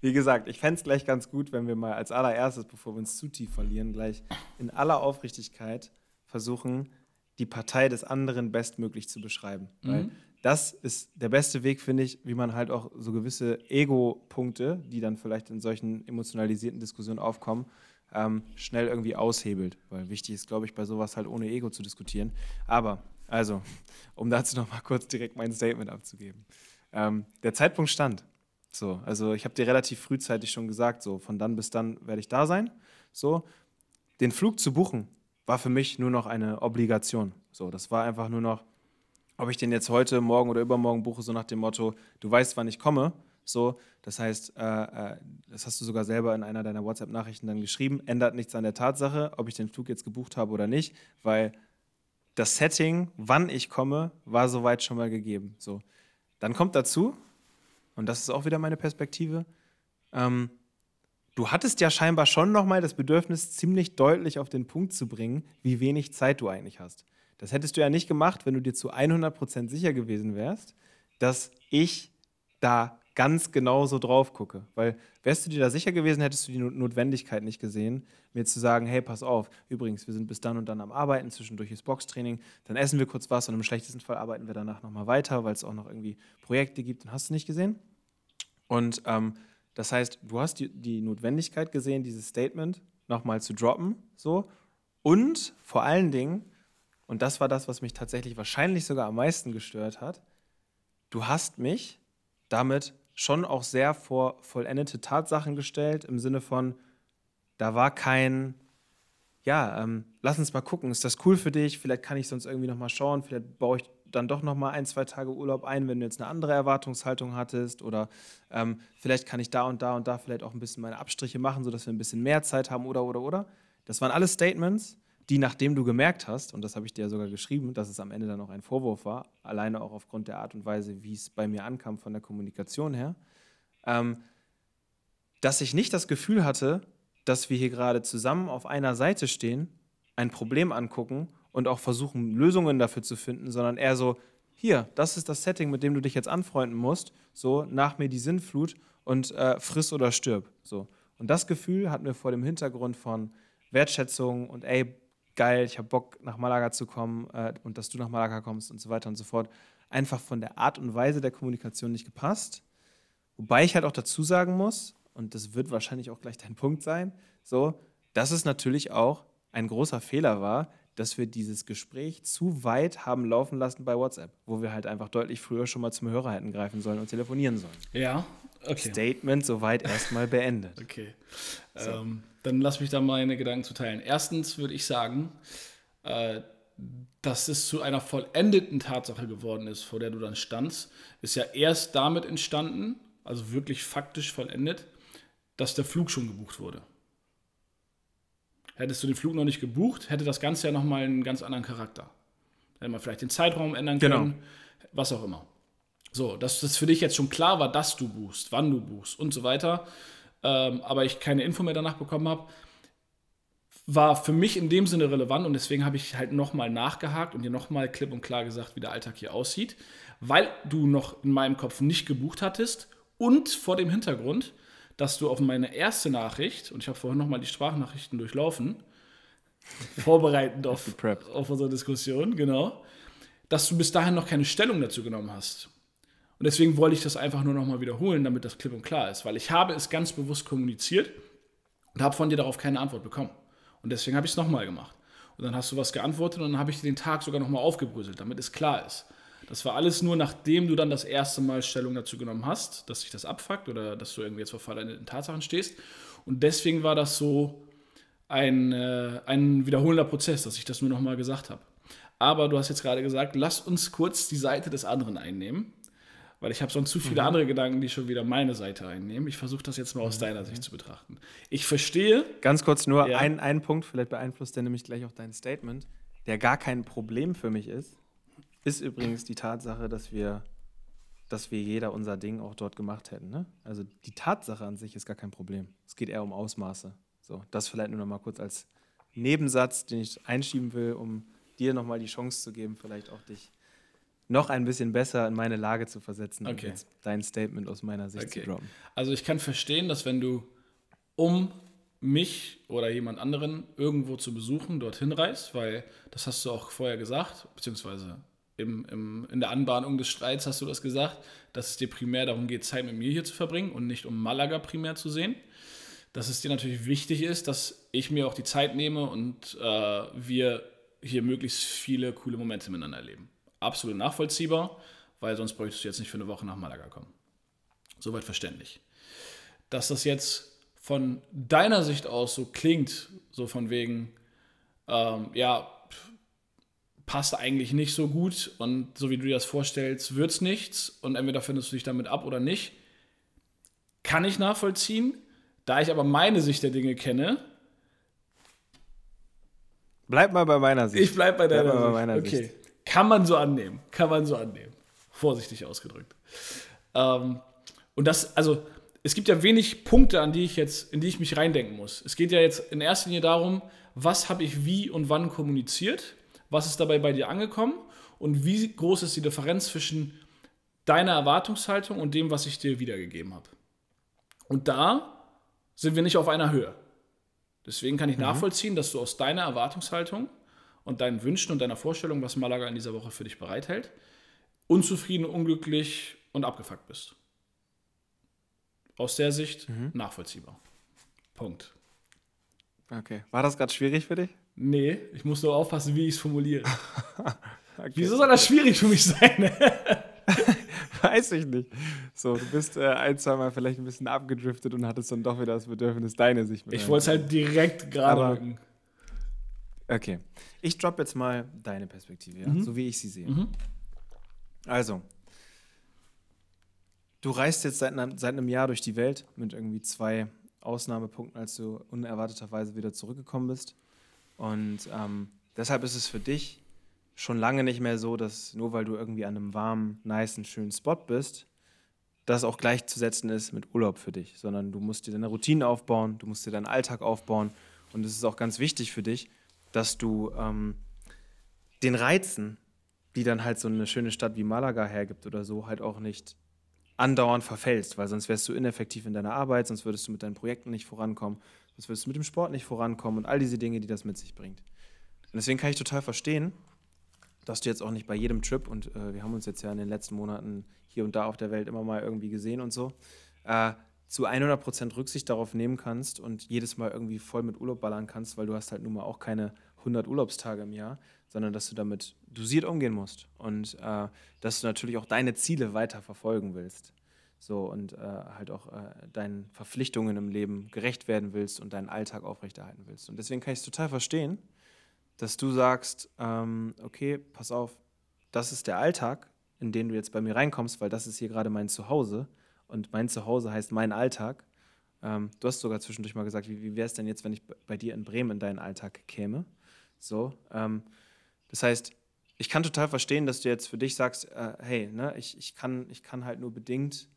Wie gesagt, ich fände es gleich ganz gut, wenn wir mal als allererstes, bevor wir uns zu tief verlieren, gleich in aller Aufrichtigkeit versuchen, die Partei des anderen bestmöglich zu beschreiben. Mhm. Weil das ist der beste Weg, finde ich, wie man halt auch so gewisse Ego-Punkte, die dann vielleicht in solchen emotionalisierten Diskussionen aufkommen, ähm, schnell irgendwie aushebelt. Weil wichtig ist, glaube ich, bei sowas halt ohne Ego zu diskutieren. Aber, also, um dazu nochmal kurz direkt mein Statement abzugeben. Ähm, der Zeitpunkt stand. So, also ich habe dir relativ frühzeitig schon gesagt, so von dann bis dann werde ich da sein. So, den Flug zu buchen war für mich nur noch eine Obligation. So, das war einfach nur noch, ob ich den jetzt heute, morgen oder übermorgen buche, so nach dem Motto, du weißt, wann ich komme. So, das heißt, äh, äh, das hast du sogar selber in einer deiner WhatsApp-Nachrichten dann geschrieben, ändert nichts an der Tatsache, ob ich den Flug jetzt gebucht habe oder nicht, weil das Setting, wann ich komme, war soweit schon mal gegeben. So, dann kommt dazu, und das ist auch wieder meine Perspektive, ähm, du hattest ja scheinbar schon nochmal das Bedürfnis, ziemlich deutlich auf den Punkt zu bringen, wie wenig Zeit du eigentlich hast. Das hättest du ja nicht gemacht, wenn du dir zu 100% sicher gewesen wärst, dass ich da ganz genau so drauf gucke. Weil wärst du dir da sicher gewesen, hättest du die Notwendigkeit nicht gesehen, mir zu sagen, hey, pass auf, übrigens, wir sind bis dann und dann am Arbeiten, zwischendurch ist Boxtraining, dann essen wir kurz was und im schlechtesten Fall arbeiten wir danach nochmal weiter, weil es auch noch irgendwie Projekte gibt und hast du nicht gesehen. Und ähm, das heißt, du hast die, die Notwendigkeit gesehen, dieses Statement nochmal zu droppen, so. Und vor allen Dingen, und das war das, was mich tatsächlich wahrscheinlich sogar am meisten gestört hat, du hast mich damit schon auch sehr vor vollendete Tatsachen gestellt, im Sinne von, da war kein, ja, ähm, lass uns mal gucken, ist das cool für dich? Vielleicht kann ich sonst irgendwie nochmal schauen, vielleicht baue ich dann doch nochmal ein, zwei Tage Urlaub ein, wenn du jetzt eine andere Erwartungshaltung hattest oder ähm, vielleicht kann ich da und da und da vielleicht auch ein bisschen meine Abstriche machen, sodass wir ein bisschen mehr Zeit haben oder, oder, oder. Das waren alles Statements, die, nachdem du gemerkt hast, und das habe ich dir ja sogar geschrieben, dass es am Ende dann auch ein Vorwurf war, alleine auch aufgrund der Art und Weise, wie es bei mir ankam von der Kommunikation her, ähm, dass ich nicht das Gefühl hatte, dass wir hier gerade zusammen auf einer Seite stehen, ein Problem angucken und auch versuchen, Lösungen dafür zu finden, sondern eher so, hier, das ist das Setting, mit dem du dich jetzt anfreunden musst, so, nach mir die Sinnflut und äh, friss oder stirb, so. Und das Gefühl hatten wir vor dem Hintergrund von Wertschätzung und ey, geil, ich habe Bock nach Malaga zu kommen äh, und dass du nach Malaga kommst und so weiter und so fort, einfach von der Art und Weise der Kommunikation nicht gepasst. Wobei ich halt auch dazu sagen muss, und das wird wahrscheinlich auch gleich dein Punkt sein, so, dass es natürlich auch ein großer Fehler war, dass wir dieses Gespräch zu weit haben laufen lassen bei WhatsApp, wo wir halt einfach deutlich früher schon mal zum Hörer hätten greifen sollen und telefonieren sollen. Ja, okay. Statement soweit erstmal beendet. Okay. So. Ähm, dann lass mich da meine Gedanken zu teilen. Erstens würde ich sagen, äh, dass es zu einer vollendeten Tatsache geworden ist, vor der du dann standst, ist ja erst damit entstanden, also wirklich faktisch vollendet, dass der Flug schon gebucht wurde. Hättest du den Flug noch nicht gebucht, hätte das Ganze ja nochmal einen ganz anderen Charakter. Hätte man vielleicht den Zeitraum ändern genau. können, genau. was auch immer. So, dass das für dich jetzt schon klar war, dass du buchst, wann du buchst und so weiter, ähm, aber ich keine Info mehr danach bekommen habe, war für mich in dem Sinne relevant und deswegen habe ich halt nochmal nachgehakt und dir nochmal klipp und klar gesagt, wie der Alltag hier aussieht, weil du noch in meinem Kopf nicht gebucht hattest und vor dem Hintergrund, dass du auf meine erste Nachricht, und ich habe vorhin nochmal die Sprachnachrichten durchlaufen, vorbereitend auf, auf unsere Diskussion, genau, dass du bis dahin noch keine Stellung dazu genommen hast. Und deswegen wollte ich das einfach nur nochmal wiederholen, damit das klipp und klar ist, weil ich habe es ganz bewusst kommuniziert und habe von dir darauf keine Antwort bekommen. Und deswegen habe ich es nochmal gemacht. Und dann hast du was geantwortet und dann habe ich dir den Tag sogar nochmal aufgebröselt, damit es klar ist. Das war alles nur, nachdem du dann das erste Mal Stellung dazu genommen hast, dass sich das abfuckt oder dass du irgendwie jetzt vor verleideten Tatsachen stehst. Und deswegen war das so ein, äh, ein wiederholender Prozess, dass ich das nur nochmal gesagt habe. Aber du hast jetzt gerade gesagt, lass uns kurz die Seite des anderen einnehmen, weil ich habe sonst zu viele mhm. andere Gedanken, die schon wieder meine Seite einnehmen. Ich versuche das jetzt mal aus mhm. deiner Sicht zu betrachten. Ich verstehe. Ganz kurz nur ja. ein, ein Punkt, vielleicht beeinflusst der nämlich gleich auch dein Statement, der gar kein Problem für mich ist, ist übrigens die Tatsache, dass wir, dass wir jeder unser Ding auch dort gemacht hätten. Ne? Also die Tatsache an sich ist gar kein Problem. Es geht eher um Ausmaße. So, das vielleicht nur noch mal kurz als Nebensatz, den ich einschieben will, um dir nochmal die Chance zu geben, vielleicht auch dich noch ein bisschen besser in meine Lage zu versetzen okay. und jetzt dein Statement aus meiner Sicht okay. zu droppen. Also ich kann verstehen, dass wenn du um mich oder jemand anderen irgendwo zu besuchen, dorthin reist, weil das hast du auch vorher gesagt, beziehungsweise im, im, in der Anbahnung des Streits hast du das gesagt, dass es dir primär darum geht, Zeit mit mir hier zu verbringen und nicht um Malaga primär zu sehen. Dass es dir natürlich wichtig ist, dass ich mir auch die Zeit nehme und äh, wir hier möglichst viele coole Momente miteinander erleben. Absolut nachvollziehbar, weil sonst bräuchtest du jetzt nicht für eine Woche nach Malaga kommen. Soweit verständlich. Dass das jetzt von deiner Sicht aus so klingt, so von wegen, ähm, ja, passt eigentlich nicht so gut und so wie du dir das vorstellst, wird es nichts und entweder findest du dich damit ab oder nicht, kann ich nachvollziehen. Da ich aber meine Sicht der Dinge kenne, Bleib mal bei meiner Sicht. Ich bleib bei deiner bleib Sicht. Bei okay. Sicht. Kann man so annehmen. Kann man so annehmen. Vorsichtig ausgedrückt. Ähm, und das, also, es gibt ja wenig Punkte, an die ich jetzt, in die ich mich reindenken muss. Es geht ja jetzt in erster Linie darum, was habe ich wie und wann kommuniziert, was ist dabei bei dir angekommen und wie groß ist die Differenz zwischen deiner Erwartungshaltung und dem, was ich dir wiedergegeben habe. Und da sind wir nicht auf einer Höhe. Deswegen kann ich mhm. nachvollziehen, dass du aus deiner Erwartungshaltung und deinen Wünschen und deiner Vorstellung, was Malaga in dieser Woche für dich bereithält, unzufrieden, unglücklich und abgefuckt bist. Aus der Sicht mhm. nachvollziehbar. Punkt. Okay. War das gerade schwierig für dich? Nee, ich muss nur aufpassen, wie ich es formuliere. okay. Wieso soll das schwierig für mich sein? Weiß ich nicht. So, du bist äh, ein, zwei Mal vielleicht ein bisschen abgedriftet und hattest dann doch wieder das Bedürfnis, deine Sicht mit Ich wollte es halt direkt gerade rücken. Okay. Ich drop jetzt mal deine Perspektive, ja? Mhm. so wie ich sie sehe. Mhm. Also, du reist jetzt seit, seit einem Jahr durch die Welt mit irgendwie zwei Ausnahmepunkten, als du unerwarteterweise wieder zurückgekommen bist. Und ähm, deshalb ist es für dich schon lange nicht mehr so, dass nur weil du irgendwie an einem warmen, nice, schönen Spot bist, das auch gleichzusetzen ist mit Urlaub für dich, sondern du musst dir deine Routine aufbauen, du musst dir deinen Alltag aufbauen und es ist auch ganz wichtig für dich, dass du ähm, den Reizen, die dann halt so eine schöne Stadt wie Malaga hergibt oder so, halt auch nicht andauernd verfällst, weil sonst wärst du ineffektiv in deiner Arbeit, sonst würdest du mit deinen Projekten nicht vorankommen, sonst würdest du mit dem Sport nicht vorankommen und all diese Dinge, die das mit sich bringt. Und deswegen kann ich total verstehen, dass du jetzt auch nicht bei jedem Trip, und äh, wir haben uns jetzt ja in den letzten Monaten hier und da auf der Welt immer mal irgendwie gesehen und so, äh, zu 100% Rücksicht darauf nehmen kannst und jedes Mal irgendwie voll mit Urlaub ballern kannst, weil du hast halt nun mal auch keine 100 Urlaubstage im Jahr, sondern dass du damit dosiert umgehen musst und äh, dass du natürlich auch deine Ziele weiter verfolgen willst. So und äh, halt auch äh, deinen Verpflichtungen im Leben gerecht werden willst und deinen Alltag aufrechterhalten willst. Und deswegen kann ich es total verstehen, dass du sagst, ähm, okay, pass auf, das ist der Alltag, in den du jetzt bei mir reinkommst, weil das ist hier gerade mein Zuhause und mein Zuhause heißt mein Alltag. Ähm, du hast sogar zwischendurch mal gesagt, wie, wie wäre es denn jetzt, wenn ich bei dir in Bremen in deinen Alltag käme? So, ähm, das heißt, ich kann total verstehen, dass du jetzt für dich sagst, äh, hey, ne, ich, ich, kann, ich kann halt nur bedingt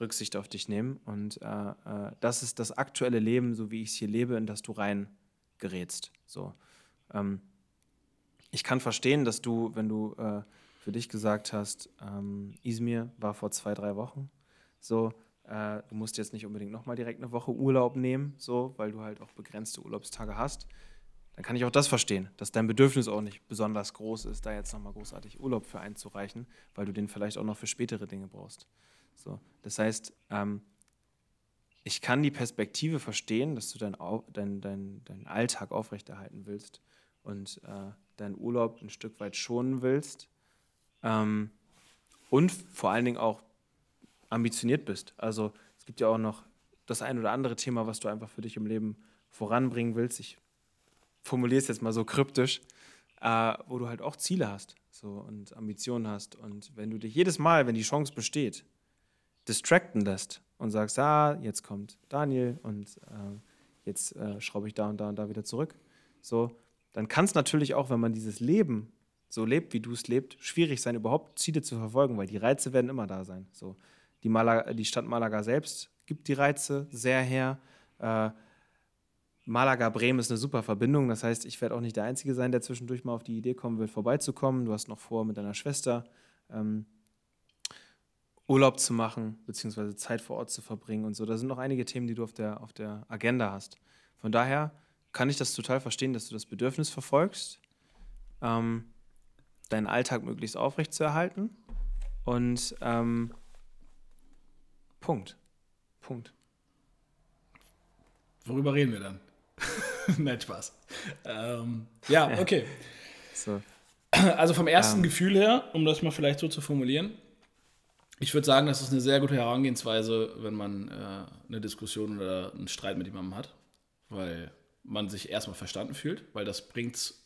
Rücksicht auf dich nehmen und äh, äh, das ist das aktuelle Leben, so wie ich es hier lebe, in das du rein gerätst. So. Ähm, ich kann verstehen, dass du, wenn du äh, für dich gesagt hast, ähm, Izmir war vor zwei, drei Wochen, so, äh, du musst jetzt nicht unbedingt nochmal direkt eine Woche Urlaub nehmen, so, weil du halt auch begrenzte Urlaubstage hast, dann kann ich auch das verstehen, dass dein Bedürfnis auch nicht besonders groß ist, da jetzt nochmal großartig Urlaub für einzureichen, weil du den vielleicht auch noch für spätere Dinge brauchst. So, das heißt, ähm, ich kann die Perspektive verstehen, dass du deinen dein, dein, dein Alltag aufrechterhalten willst und äh, deinen Urlaub ein Stück weit schonen willst. Ähm, und vor allen Dingen auch ambitioniert bist. Also es gibt ja auch noch das ein oder andere Thema, was du einfach für dich im Leben voranbringen willst. Ich formuliere es jetzt mal so kryptisch, äh, wo du halt auch Ziele hast so, und Ambitionen hast. Und wenn du dich jedes Mal, wenn die Chance besteht, distracten lässt und sagst, ah, jetzt kommt Daniel und äh, jetzt äh, schraube ich da und da und da wieder zurück, so, dann kann es natürlich auch, wenn man dieses Leben so lebt, wie du es lebst, schwierig sein, überhaupt Ziele zu verfolgen, weil die Reize werden immer da sein. So, die, Malaga, die Stadt Malaga selbst gibt die Reize sehr her. Äh, Malaga-Bremen ist eine super Verbindung. Das heißt, ich werde auch nicht der Einzige sein, der zwischendurch mal auf die Idee kommen will, vorbeizukommen. Du hast noch vor, mit deiner Schwester ähm, Urlaub zu machen, beziehungsweise Zeit vor Ort zu verbringen und so. Da sind noch einige Themen, die du auf der, auf der Agenda hast. Von daher kann ich das total verstehen, dass du das Bedürfnis verfolgst, ähm, deinen Alltag möglichst aufrechtzuerhalten. Und ähm, Punkt. Punkt. Worüber reden wir dann? Nein, Spaß. Ähm, ja, okay. so. Also vom ersten um. Ähm. Gefühl her, um das mal vielleicht so zu formulieren, ich würde sagen, das ist eine sehr gute Herangehensweise, wenn man äh, eine Diskussion oder einen Streit mit jemandem hat, weil man sich erstmal verstanden fühlt, weil das bringt es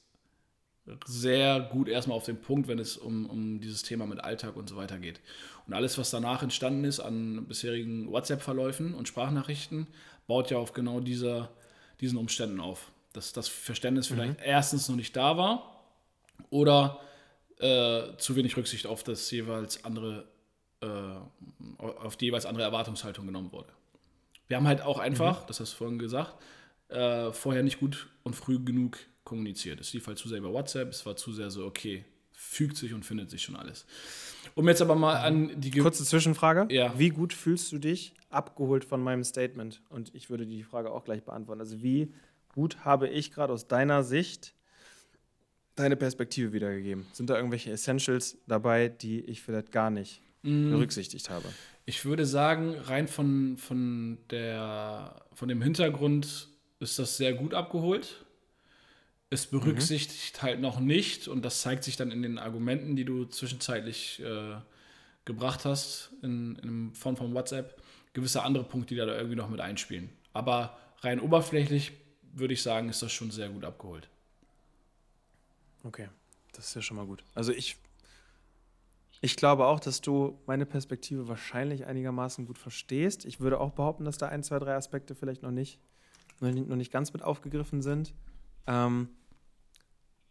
sehr gut erstmal auf den Punkt, wenn es um, um dieses Thema mit Alltag und so weiter geht. Und alles, was danach entstanden ist an bisherigen WhatsApp-Verläufen und Sprachnachrichten, baut ja auf genau dieser, diesen Umständen auf. Dass das Verständnis vielleicht mhm. erstens noch nicht da war oder äh, zu wenig Rücksicht auf das jeweils andere, äh, auf die jeweils andere Erwartungshaltung genommen wurde. Wir haben halt auch einfach, mhm. das hast du vorhin gesagt, äh, vorher nicht gut und früh genug kommuniziert. Es lief halt zu sehr über WhatsApp, es war zu sehr so, okay, fügt sich und findet sich schon alles. Um jetzt aber mal an die. Ge Kurze Zwischenfrage. Ja. Wie gut fühlst du dich abgeholt von meinem Statement? Und ich würde die Frage auch gleich beantworten. Also, wie gut habe ich gerade aus deiner Sicht deine Perspektive wiedergegeben? Sind da irgendwelche Essentials dabei, die ich vielleicht gar nicht mm. berücksichtigt habe? Ich würde sagen, rein von, von, der, von dem Hintergrund ist das sehr gut abgeholt. Es berücksichtigt mhm. halt noch nicht, und das zeigt sich dann in den Argumenten, die du zwischenzeitlich äh, gebracht hast, in, in Form von WhatsApp, gewisse andere Punkte, die da irgendwie noch mit einspielen. Aber rein oberflächlich würde ich sagen, ist das schon sehr gut abgeholt. Okay, das ist ja schon mal gut. Also ich, ich glaube auch, dass du meine Perspektive wahrscheinlich einigermaßen gut verstehst. Ich würde auch behaupten, dass da ein, zwei, drei Aspekte vielleicht noch nicht, noch nicht ganz mit aufgegriffen sind. Ähm,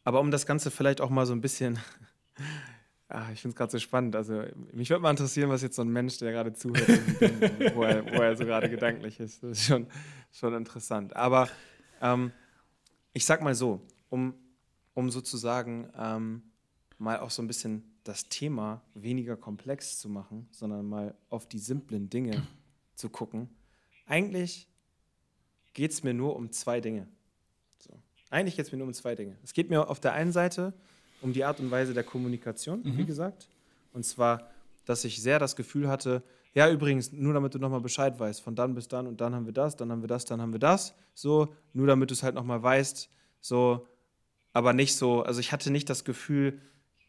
aber um das Ganze vielleicht auch mal so ein bisschen, ah, ich finde es gerade so spannend. Also mich würde mal interessieren, was jetzt so ein Mensch, der gerade zuhört, wo, er, wo, er, so gerade gedanklich ist. Das ist schon, schon interessant. Aber ähm, ich sag mal so, um, um sozusagen ähm, mal auch so ein bisschen das Thema weniger komplex zu machen, sondern mal auf die simplen Dinge zu gucken. Eigentlich geht es mir nur um zwei Dinge. Eigentlich geht es mir nur um zwei Dinge. Es geht mir auf der einen Seite um die Art und Weise der Kommunikation, mhm. wie gesagt. Und zwar, dass ich sehr das Gefühl hatte, ja, übrigens, nur damit du nochmal Bescheid weißt, von dann bis dann und dann haben wir das, dann haben wir das, dann haben wir das. So, nur damit du es halt nochmal weißt, so, aber nicht so, also ich hatte nicht das Gefühl,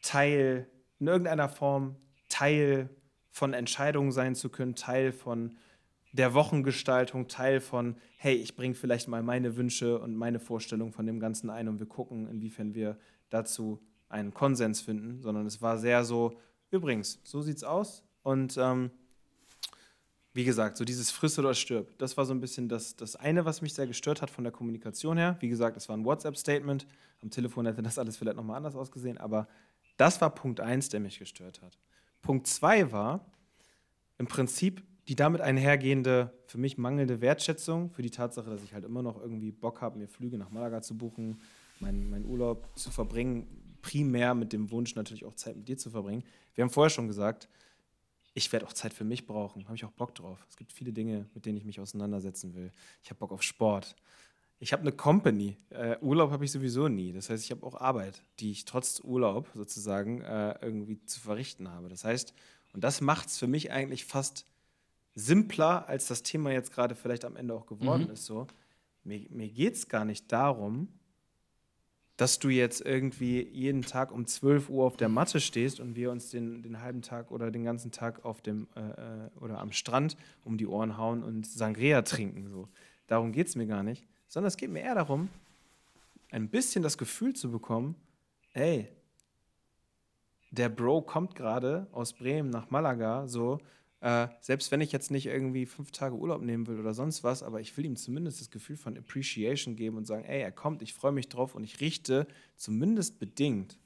Teil, in irgendeiner Form, Teil von Entscheidungen sein zu können, Teil von der Wochengestaltung Teil von, hey, ich bringe vielleicht mal meine Wünsche und meine Vorstellung von dem Ganzen ein und wir gucken, inwiefern wir dazu einen Konsens finden, sondern es war sehr so, übrigens, so sieht's aus und ähm, wie gesagt, so dieses Friss oder stirb, das war so ein bisschen das, das eine, was mich sehr gestört hat von der Kommunikation her. Wie gesagt, es war ein WhatsApp-Statement. Am Telefon hätte das alles vielleicht nochmal anders ausgesehen, aber das war Punkt eins, der mich gestört hat. Punkt zwei war im Prinzip die damit einhergehende, für mich mangelnde Wertschätzung für die Tatsache, dass ich halt immer noch irgendwie Bock habe, mir Flüge nach Malaga zu buchen, meinen mein Urlaub zu verbringen, primär mit dem Wunsch natürlich auch Zeit mit dir zu verbringen. Wir haben vorher schon gesagt, ich werde auch Zeit für mich brauchen, habe ich auch Bock drauf. Es gibt viele Dinge, mit denen ich mich auseinandersetzen will. Ich habe Bock auf Sport. Ich habe eine Company. Äh, Urlaub habe ich sowieso nie. Das heißt, ich habe auch Arbeit, die ich trotz Urlaub sozusagen äh, irgendwie zu verrichten habe. Das heißt, und das macht es für mich eigentlich fast simpler, als das Thema jetzt gerade vielleicht am Ende auch geworden mhm. ist. So. Mir, mir geht es gar nicht darum, dass du jetzt irgendwie jeden Tag um 12 Uhr auf der Matte stehst und wir uns den, den halben Tag oder den ganzen Tag auf dem äh, äh oder am Strand um die Ohren hauen und Sangria trinken. So. Darum geht es mir gar nicht. Sondern es geht mir eher darum, ein bisschen das Gefühl zu bekommen, ey, der Bro kommt gerade aus Bremen nach Malaga, so, äh, selbst wenn ich jetzt nicht irgendwie fünf Tage Urlaub nehmen will oder sonst was, aber ich will ihm zumindest das Gefühl von Appreciation geben und sagen, ey, er kommt, ich freue mich drauf und ich richte zumindest bedingt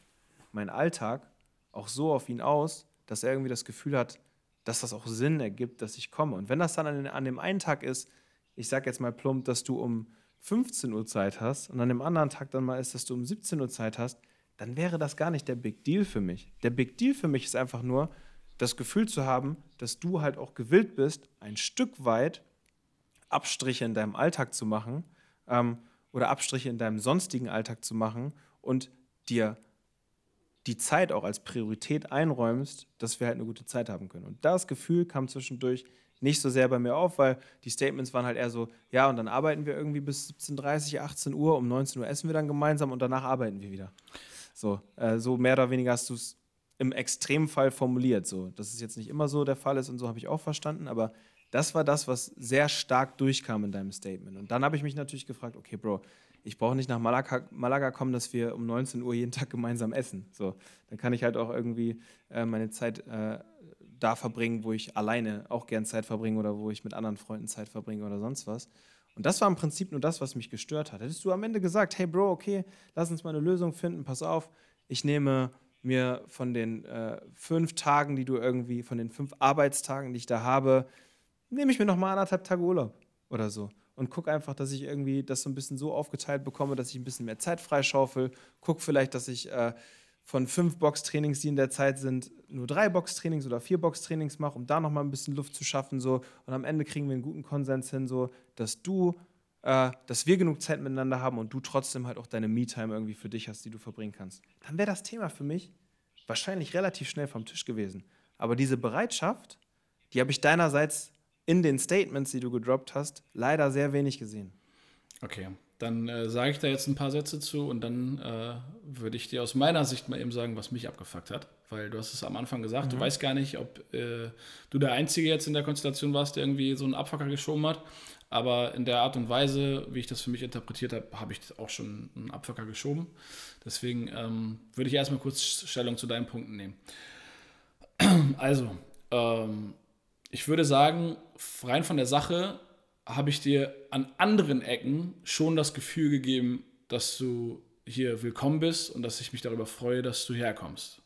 meinen Alltag auch so auf ihn aus, dass er irgendwie das Gefühl hat, dass das auch Sinn ergibt, dass ich komme. Und wenn das dann an, an dem einen Tag ist, ich sage jetzt mal plump, dass du um 15 Uhr Zeit hast und an dem anderen Tag dann mal ist, dass du um 17 Uhr Zeit hast, dann wäre das gar nicht der Big Deal für mich. Der Big Deal für mich ist einfach nur, das Gefühl zu haben, dass du halt auch gewillt bist, ein Stück weit Abstriche in deinem Alltag zu machen ähm, oder Abstriche in deinem sonstigen Alltag zu machen und dir die Zeit auch als Priorität einräumst, dass wir halt eine gute Zeit haben können. Und das Gefühl kam zwischendurch nicht so sehr bei mir auf, weil die Statements waren halt eher so, ja, und dann arbeiten wir irgendwie bis 17.30, 18 Uhr, um 19 Uhr essen wir dann gemeinsam und danach arbeiten wir wieder. So, äh, so mehr oder weniger hast du es im Extremfall formuliert. So, dass es jetzt nicht immer so der Fall ist und so habe ich auch verstanden, aber das war das, was sehr stark durchkam in deinem Statement. Und dann habe ich mich natürlich gefragt, okay, Bro, ich brauche nicht nach Malaga, Malaga, kommen, dass wir um 19 Uhr jeden Tag gemeinsam essen. So, dann kann ich halt auch irgendwie äh, meine Zeit äh, da verbringen, wo ich alleine auch gern Zeit verbringe oder wo ich mit anderen Freunden Zeit verbringe oder sonst was. Und das war im Prinzip nur das, was mich gestört hat. Hättest du am Ende gesagt, hey Bro, okay, lass uns mal eine Lösung finden, pass auf, ich nehme mir von den äh, fünf Tagen, die du irgendwie, von den fünf Arbeitstagen, die ich da habe, nehme ich mir noch mal anderthalb Tage Urlaub oder so. Und guck einfach, dass ich irgendwie das so ein bisschen so aufgeteilt bekomme, dass ich ein bisschen mehr Zeit freischaufel. Guck vielleicht, dass ich äh, von fünf Boxtrainings, die in der Zeit sind, nur drei Boxtrainings oder vier Boxtrainings mache, um da noch mal ein bisschen Luft zu schaffen. So. Und am Ende kriegen wir einen guten Konsens hin, so, dass du, äh, dass wir genug Zeit miteinander haben und du trotzdem halt auch deine Me-Time irgendwie für dich hast, die du verbringen kannst. Dann wäre das Thema für mich wahrscheinlich relativ schnell vom Tisch gewesen. Aber diese Bereitschaft, die habe ich deinerseits in den Statements, die du gedroppt hast, leider sehr wenig gesehen. Okay, dann äh, sage ich da jetzt ein paar Sätze zu und dann äh, würde ich dir aus meiner Sicht mal eben sagen, was mich abgefuckt hat. Weil du hast es am Anfang gesagt, mhm. du weißt gar nicht, ob äh, du der Einzige jetzt in der Konstellation warst, der irgendwie so einen Abfucker geschoben hat. Aber in der Art und Weise, wie ich das für mich interpretiert habe, habe ich auch schon einen Abfucker geschoben. Deswegen ähm, würde ich erstmal kurz Stellung zu deinen Punkten nehmen. Also, ähm, ich würde sagen, rein von der Sache habe ich dir an anderen Ecken schon das Gefühl gegeben, dass du hier willkommen bist und dass ich mich darüber freue, dass du herkommst.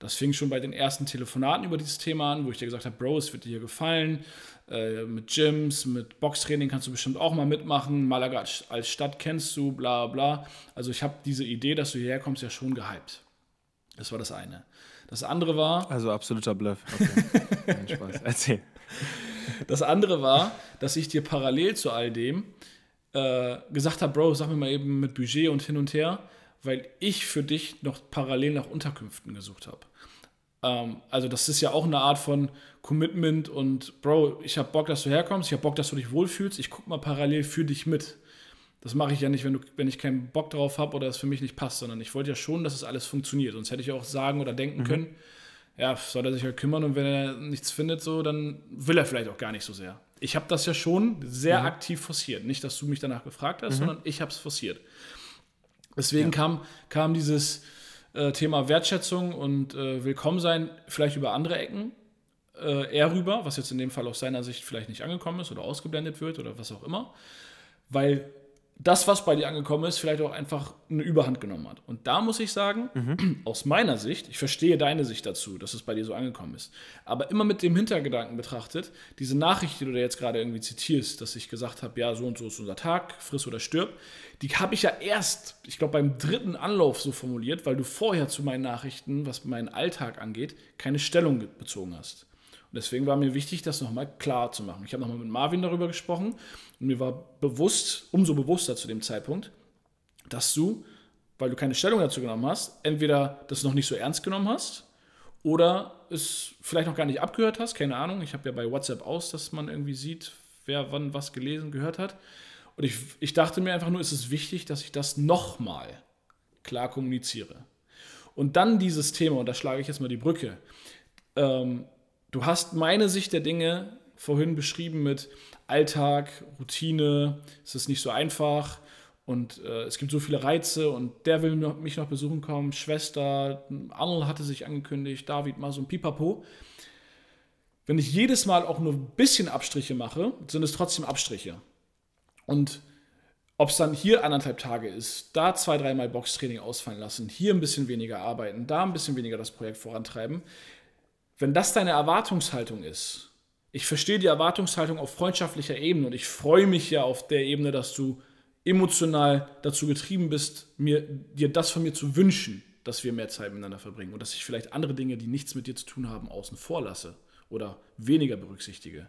Das fing schon bei den ersten Telefonaten über dieses Thema an, wo ich dir gesagt habe, Bro, es wird dir hier gefallen. Äh, mit Gyms, mit Boxtraining kannst du bestimmt auch mal mitmachen. Malaga als Stadt kennst du, bla bla. Also ich habe diese Idee, dass du hierher kommst, ja schon gehypt. Das war das eine. Das andere war. Also absoluter Bluff. Okay. Kein Spaß. Erzähl. Das andere war, dass ich dir parallel zu all dem äh, gesagt habe, Bro, sag mir mal eben mit Budget und hin und her, weil ich für dich noch parallel nach Unterkünften gesucht habe. Ähm, also das ist ja auch eine Art von Commitment und Bro, ich habe Bock, dass du herkommst, ich habe Bock, dass du dich wohlfühlst, ich gucke mal parallel für dich mit. Das mache ich ja nicht, wenn, du, wenn ich keinen Bock drauf habe oder es für mich nicht passt, sondern ich wollte ja schon, dass es alles funktioniert. Sonst hätte ich auch sagen oder denken mhm. können, ja, soll er sich halt kümmern und wenn er nichts findet, so, dann will er vielleicht auch gar nicht so sehr. Ich habe das ja schon sehr mhm. aktiv forciert. Nicht, dass du mich danach gefragt hast, mhm. sondern ich habe es forciert. Deswegen ja. kam, kam dieses äh, Thema Wertschätzung und äh, Willkommensein vielleicht über andere Ecken äh, eher rüber, was jetzt in dem Fall aus seiner Sicht vielleicht nicht angekommen ist oder ausgeblendet wird oder was auch immer. Weil das, was bei dir angekommen ist, vielleicht auch einfach eine Überhand genommen hat. Und da muss ich sagen, mhm. aus meiner Sicht, ich verstehe deine Sicht dazu, dass es bei dir so angekommen ist, aber immer mit dem Hintergedanken betrachtet, diese Nachricht, die du da jetzt gerade irgendwie zitierst, dass ich gesagt habe, ja, so und so ist unser Tag, friss oder stirb, die habe ich ja erst, ich glaube, beim dritten Anlauf so formuliert, weil du vorher zu meinen Nachrichten, was meinen Alltag angeht, keine Stellung bezogen hast. Und deswegen war mir wichtig, das nochmal klar zu machen. Ich habe nochmal mit Marvin darüber gesprochen und mir war bewusst, umso bewusster zu dem Zeitpunkt, dass du, weil du keine Stellung dazu genommen hast, entweder das noch nicht so ernst genommen hast oder es vielleicht noch gar nicht abgehört hast, keine Ahnung. Ich habe ja bei WhatsApp aus, dass man irgendwie sieht, wer wann was gelesen, gehört hat. Und ich, ich dachte mir einfach nur, ist es wichtig, dass ich das nochmal klar kommuniziere. Und dann dieses Thema, und da schlage ich jetzt mal die Brücke. Ähm, du hast meine Sicht der Dinge vorhin beschrieben mit Alltag, Routine, es ist nicht so einfach und äh, es gibt so viele Reize und der will mich noch besuchen kommen, Schwester, Arnold hatte sich angekündigt, David mal so ein Pipapo. Wenn ich jedes Mal auch nur ein bisschen Abstriche mache, sind es trotzdem Abstriche. Und ob es dann hier anderthalb Tage ist, da zwei, dreimal Boxtraining ausfallen lassen, hier ein bisschen weniger arbeiten, da ein bisschen weniger das Projekt vorantreiben. Wenn das deine Erwartungshaltung ist, ich verstehe die Erwartungshaltung auf freundschaftlicher Ebene und ich freue mich ja auf der Ebene, dass du emotional dazu getrieben bist, mir, dir das von mir zu wünschen, dass wir mehr Zeit miteinander verbringen und dass ich vielleicht andere Dinge, die nichts mit dir zu tun haben, außen vor lasse oder weniger berücksichtige.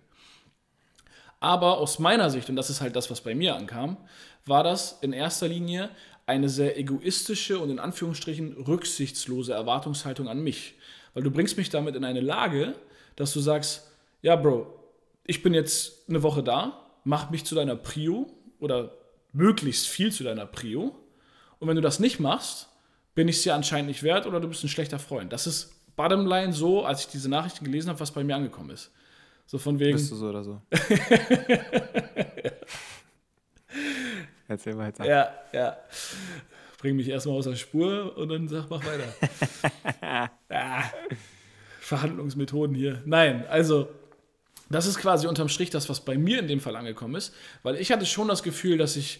Aber aus meiner Sicht, und das ist halt das, was bei mir ankam, war das in erster Linie eine sehr egoistische und in Anführungsstrichen rücksichtslose Erwartungshaltung an mich. Weil du bringst mich damit in eine Lage, dass du sagst, ja, Bro, ich bin jetzt eine Woche da, mach mich zu deiner Prio oder möglichst viel zu deiner Prio. Und wenn du das nicht machst, bin ich es dir anscheinend nicht wert oder du bist ein schlechter Freund. Das ist bottomline so, als ich diese Nachrichten gelesen habe, was bei mir angekommen ist. So von wegen. Bist du so oder so? Erzähl weiter. Ja, ja. Bring mich erstmal aus der Spur und dann sag, mach weiter. ah, Verhandlungsmethoden hier. Nein, also, das ist quasi unterm Strich das, was bei mir in dem Fall angekommen ist, weil ich hatte schon das Gefühl, dass ich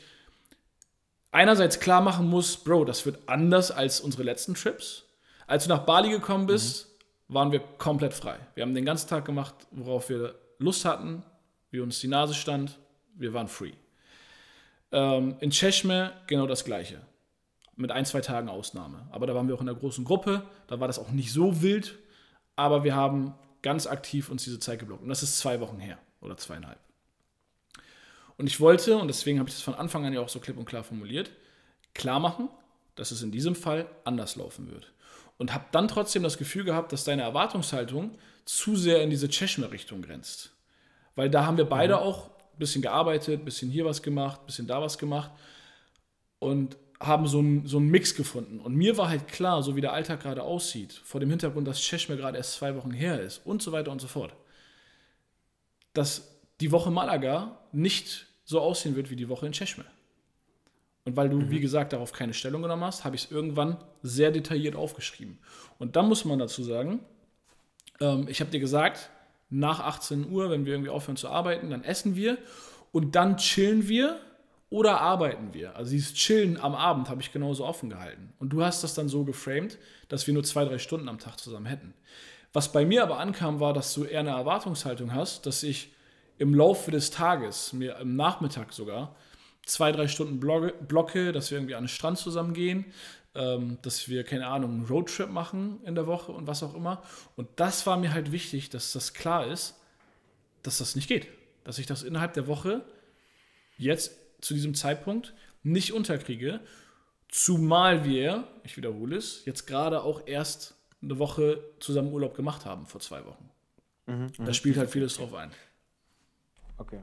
einerseits klar machen muss, Bro, das wird anders als unsere letzten Trips. Als du nach Bali gekommen bist, mhm. waren wir komplett frei. Wir haben den ganzen Tag gemacht, worauf wir Lust hatten, wie uns die Nase stand. Wir waren free. Ähm, in Cheshme genau das Gleiche. Mit ein, zwei Tagen Ausnahme. Aber da waren wir auch in einer großen Gruppe. Da war das auch nicht so wild. Aber wir haben ganz aktiv uns diese Zeit geblockt. Und das ist zwei Wochen her oder zweieinhalb. Und ich wollte, und deswegen habe ich das von Anfang an ja auch so klipp und klar formuliert, klar machen, dass es in diesem Fall anders laufen wird. Und habe dann trotzdem das Gefühl gehabt, dass deine Erwartungshaltung zu sehr in diese Cheshme-Richtung grenzt. Weil da haben wir beide mhm. auch bisschen gearbeitet, bisschen hier was gemacht, bisschen da was gemacht und haben so einen so Mix gefunden. Und mir war halt klar, so wie der Alltag gerade aussieht, vor dem Hintergrund, dass Cheshme gerade erst zwei Wochen her ist und so weiter und so fort, dass die Woche Malaga nicht so aussehen wird wie die Woche in Cheshme. Und weil du, mhm. wie gesagt, darauf keine Stellung genommen hast, habe ich es irgendwann sehr detailliert aufgeschrieben. Und dann muss man dazu sagen, ähm, ich habe dir gesagt, nach 18 Uhr, wenn wir irgendwie aufhören zu arbeiten, dann essen wir und dann chillen wir oder arbeiten wir. Also dieses Chillen am Abend habe ich genauso offen gehalten. Und du hast das dann so geframed, dass wir nur zwei, drei Stunden am Tag zusammen hätten. Was bei mir aber ankam, war, dass du eher eine Erwartungshaltung hast, dass ich im Laufe des Tages, mir im Nachmittag sogar, zwei, drei Stunden blocke, dass wir irgendwie an den Strand zusammen gehen, ähm, dass wir, keine Ahnung, einen Roadtrip machen in der Woche und was auch immer. Und das war mir halt wichtig, dass das klar ist, dass das nicht geht. Dass ich das innerhalb der Woche jetzt zu diesem Zeitpunkt nicht unterkriege. Zumal wir, ich wiederhole es, jetzt gerade auch erst eine Woche zusammen Urlaub gemacht haben vor zwei Wochen. Mhm, da spielt halt vieles drauf ein. Okay.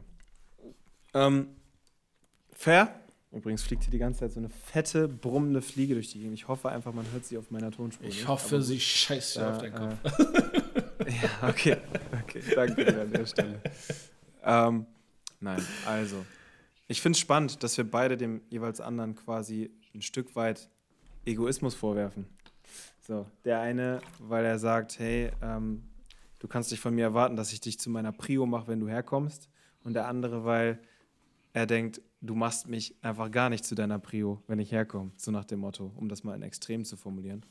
Ähm, fair, Übrigens fliegt hier die ganze Zeit so eine fette, brummende Fliege durch die Gegend. Ich hoffe einfach, man hört sie auf meiner Tonspur. Ich nicht. hoffe, sie scheißt dir äh, auf deinen Kopf. Äh, ja, okay. Okay, danke an der Stelle. Ähm, nein, also. Ich finde es spannend, dass wir beide dem jeweils anderen quasi ein Stück weit Egoismus vorwerfen. So, der eine, weil er sagt, hey, ähm, du kannst dich von mir erwarten, dass ich dich zu meiner Prio mache, wenn du herkommst. Und der andere, weil er denkt, du machst mich einfach gar nicht zu deiner Prio, wenn ich herkomme, so nach dem Motto, um das mal in Extrem zu formulieren.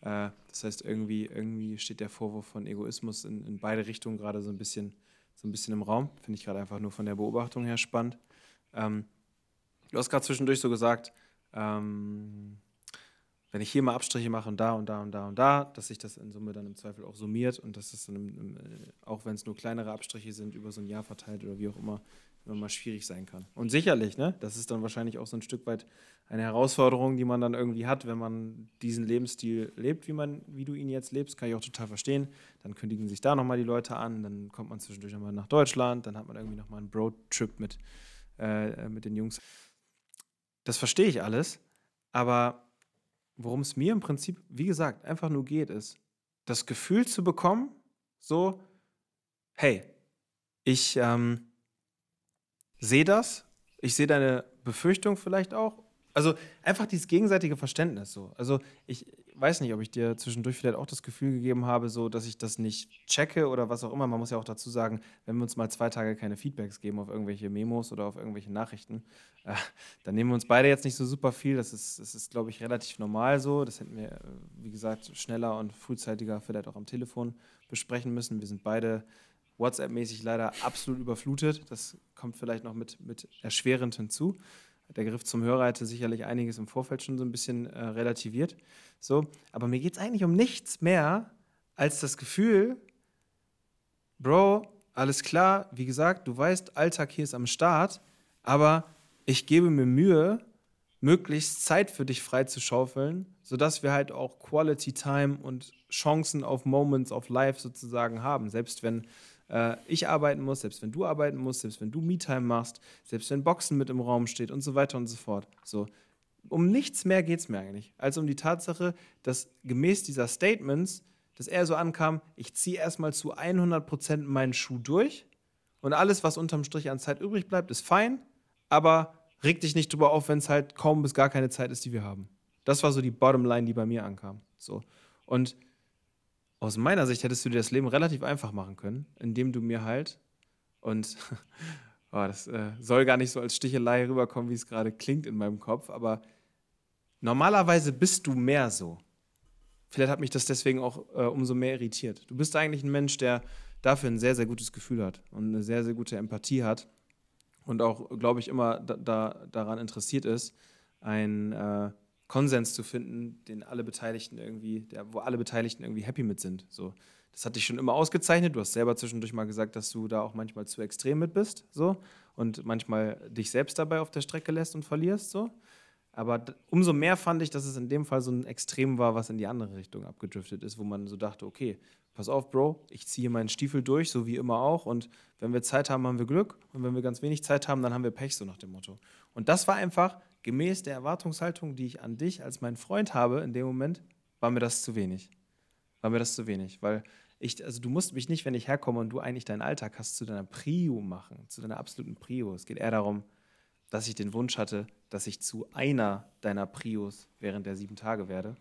Äh, das heißt, irgendwie, irgendwie steht der Vorwurf von Egoismus in, in beide Richtungen gerade so ein bisschen, so ein bisschen im Raum. Finde ich gerade einfach nur von der Beobachtung her spannend. Ähm, du hast gerade zwischendurch so gesagt, ähm, wenn ich hier mal Abstriche mache und da und da und da und da, dass sich das in Summe dann im Zweifel auch summiert und dass es dann, im, im, äh, auch wenn es nur kleinere Abstriche sind, über so ein Jahr verteilt oder wie auch immer, immer mal schwierig sein kann. Und sicherlich, ne, das ist dann wahrscheinlich auch so ein Stück weit eine Herausforderung, die man dann irgendwie hat, wenn man diesen Lebensstil lebt, wie, man, wie du ihn jetzt lebst, kann ich auch total verstehen. Dann kündigen sich da nochmal die Leute an, dann kommt man zwischendurch nochmal nach Deutschland, dann hat man irgendwie nochmal einen Broad-Trip mit, äh, mit den Jungs. Das verstehe ich alles, aber worum es mir im Prinzip, wie gesagt, einfach nur geht, ist, das Gefühl zu bekommen, so, hey, ich ähm, sehe das, ich sehe deine Befürchtung vielleicht auch. Also einfach dieses gegenseitige Verständnis so. Also ich weiß nicht, ob ich dir zwischendurch vielleicht auch das Gefühl gegeben habe, so dass ich das nicht checke oder was auch immer. Man muss ja auch dazu sagen, wenn wir uns mal zwei Tage keine Feedbacks geben auf irgendwelche Memos oder auf irgendwelche Nachrichten, äh, dann nehmen wir uns beide jetzt nicht so super viel. Das ist, das ist, glaube ich, relativ normal so. Das hätten wir, wie gesagt, schneller und frühzeitiger vielleicht auch am Telefon besprechen müssen. Wir sind beide WhatsApp-mäßig leider absolut überflutet. Das kommt vielleicht noch mit, mit erschwerend hinzu. Der Griff zum Hörer hätte sicherlich einiges im Vorfeld schon so ein bisschen äh, relativiert. So, aber mir geht es eigentlich um nichts mehr als das Gefühl, Bro, alles klar, wie gesagt, du weißt, Alltag hier ist am Start, aber ich gebe mir Mühe, möglichst Zeit für dich freizuschaufeln, sodass wir halt auch Quality Time und Chancen auf Moments of Life sozusagen haben. Selbst wenn äh, ich arbeiten muss, selbst wenn du arbeiten musst, selbst wenn du Me-Time machst, selbst wenn Boxen mit im Raum steht und so weiter und so fort. So, um nichts mehr geht es mir eigentlich, als um die Tatsache, dass gemäß dieser Statements, dass er so ankam, ich ziehe erstmal zu 100% meinen Schuh durch und alles, was unterm Strich an Zeit übrig bleibt, ist fein, aber reg dich nicht drüber auf, wenn es halt kaum bis gar keine Zeit ist, die wir haben. Das war so die Bottomline, die bei mir ankam. So. Und aus meiner Sicht hättest du dir das Leben relativ einfach machen können, indem du mir halt, und oh, das äh, soll gar nicht so als Stichelei rüberkommen, wie es gerade klingt in meinem Kopf, aber normalerweise bist du mehr so. Vielleicht hat mich das deswegen auch äh, umso mehr irritiert. Du bist eigentlich ein Mensch, der dafür ein sehr, sehr gutes Gefühl hat und eine sehr, sehr gute Empathie hat und auch, glaube ich, immer da, da, daran interessiert ist, ein äh, Konsens zu finden, den alle Beteiligten irgendwie, der, wo alle Beteiligten irgendwie happy mit sind. So, das hat dich schon immer ausgezeichnet. Du hast selber zwischendurch mal gesagt, dass du da auch manchmal zu extrem mit bist, so und manchmal dich selbst dabei auf der Strecke lässt und verlierst, so. Aber umso mehr fand ich, dass es in dem Fall so ein Extrem war, was in die andere Richtung abgedriftet ist, wo man so dachte, okay, pass auf, Bro, ich ziehe meinen Stiefel durch, so wie immer auch. Und wenn wir Zeit haben, haben wir Glück. Und wenn wir ganz wenig Zeit haben, dann haben wir Pech, so nach dem Motto. Und das war einfach gemäß der Erwartungshaltung, die ich an dich als meinen Freund habe, in dem Moment, war mir das zu wenig. War mir das zu wenig, weil ich, also du musst mich nicht, wenn ich herkomme und du eigentlich deinen Alltag hast, zu deiner Prio machen, zu deiner absoluten Prio. Es geht eher darum, dass ich den Wunsch hatte, dass ich zu einer deiner Prios während der sieben Tage werde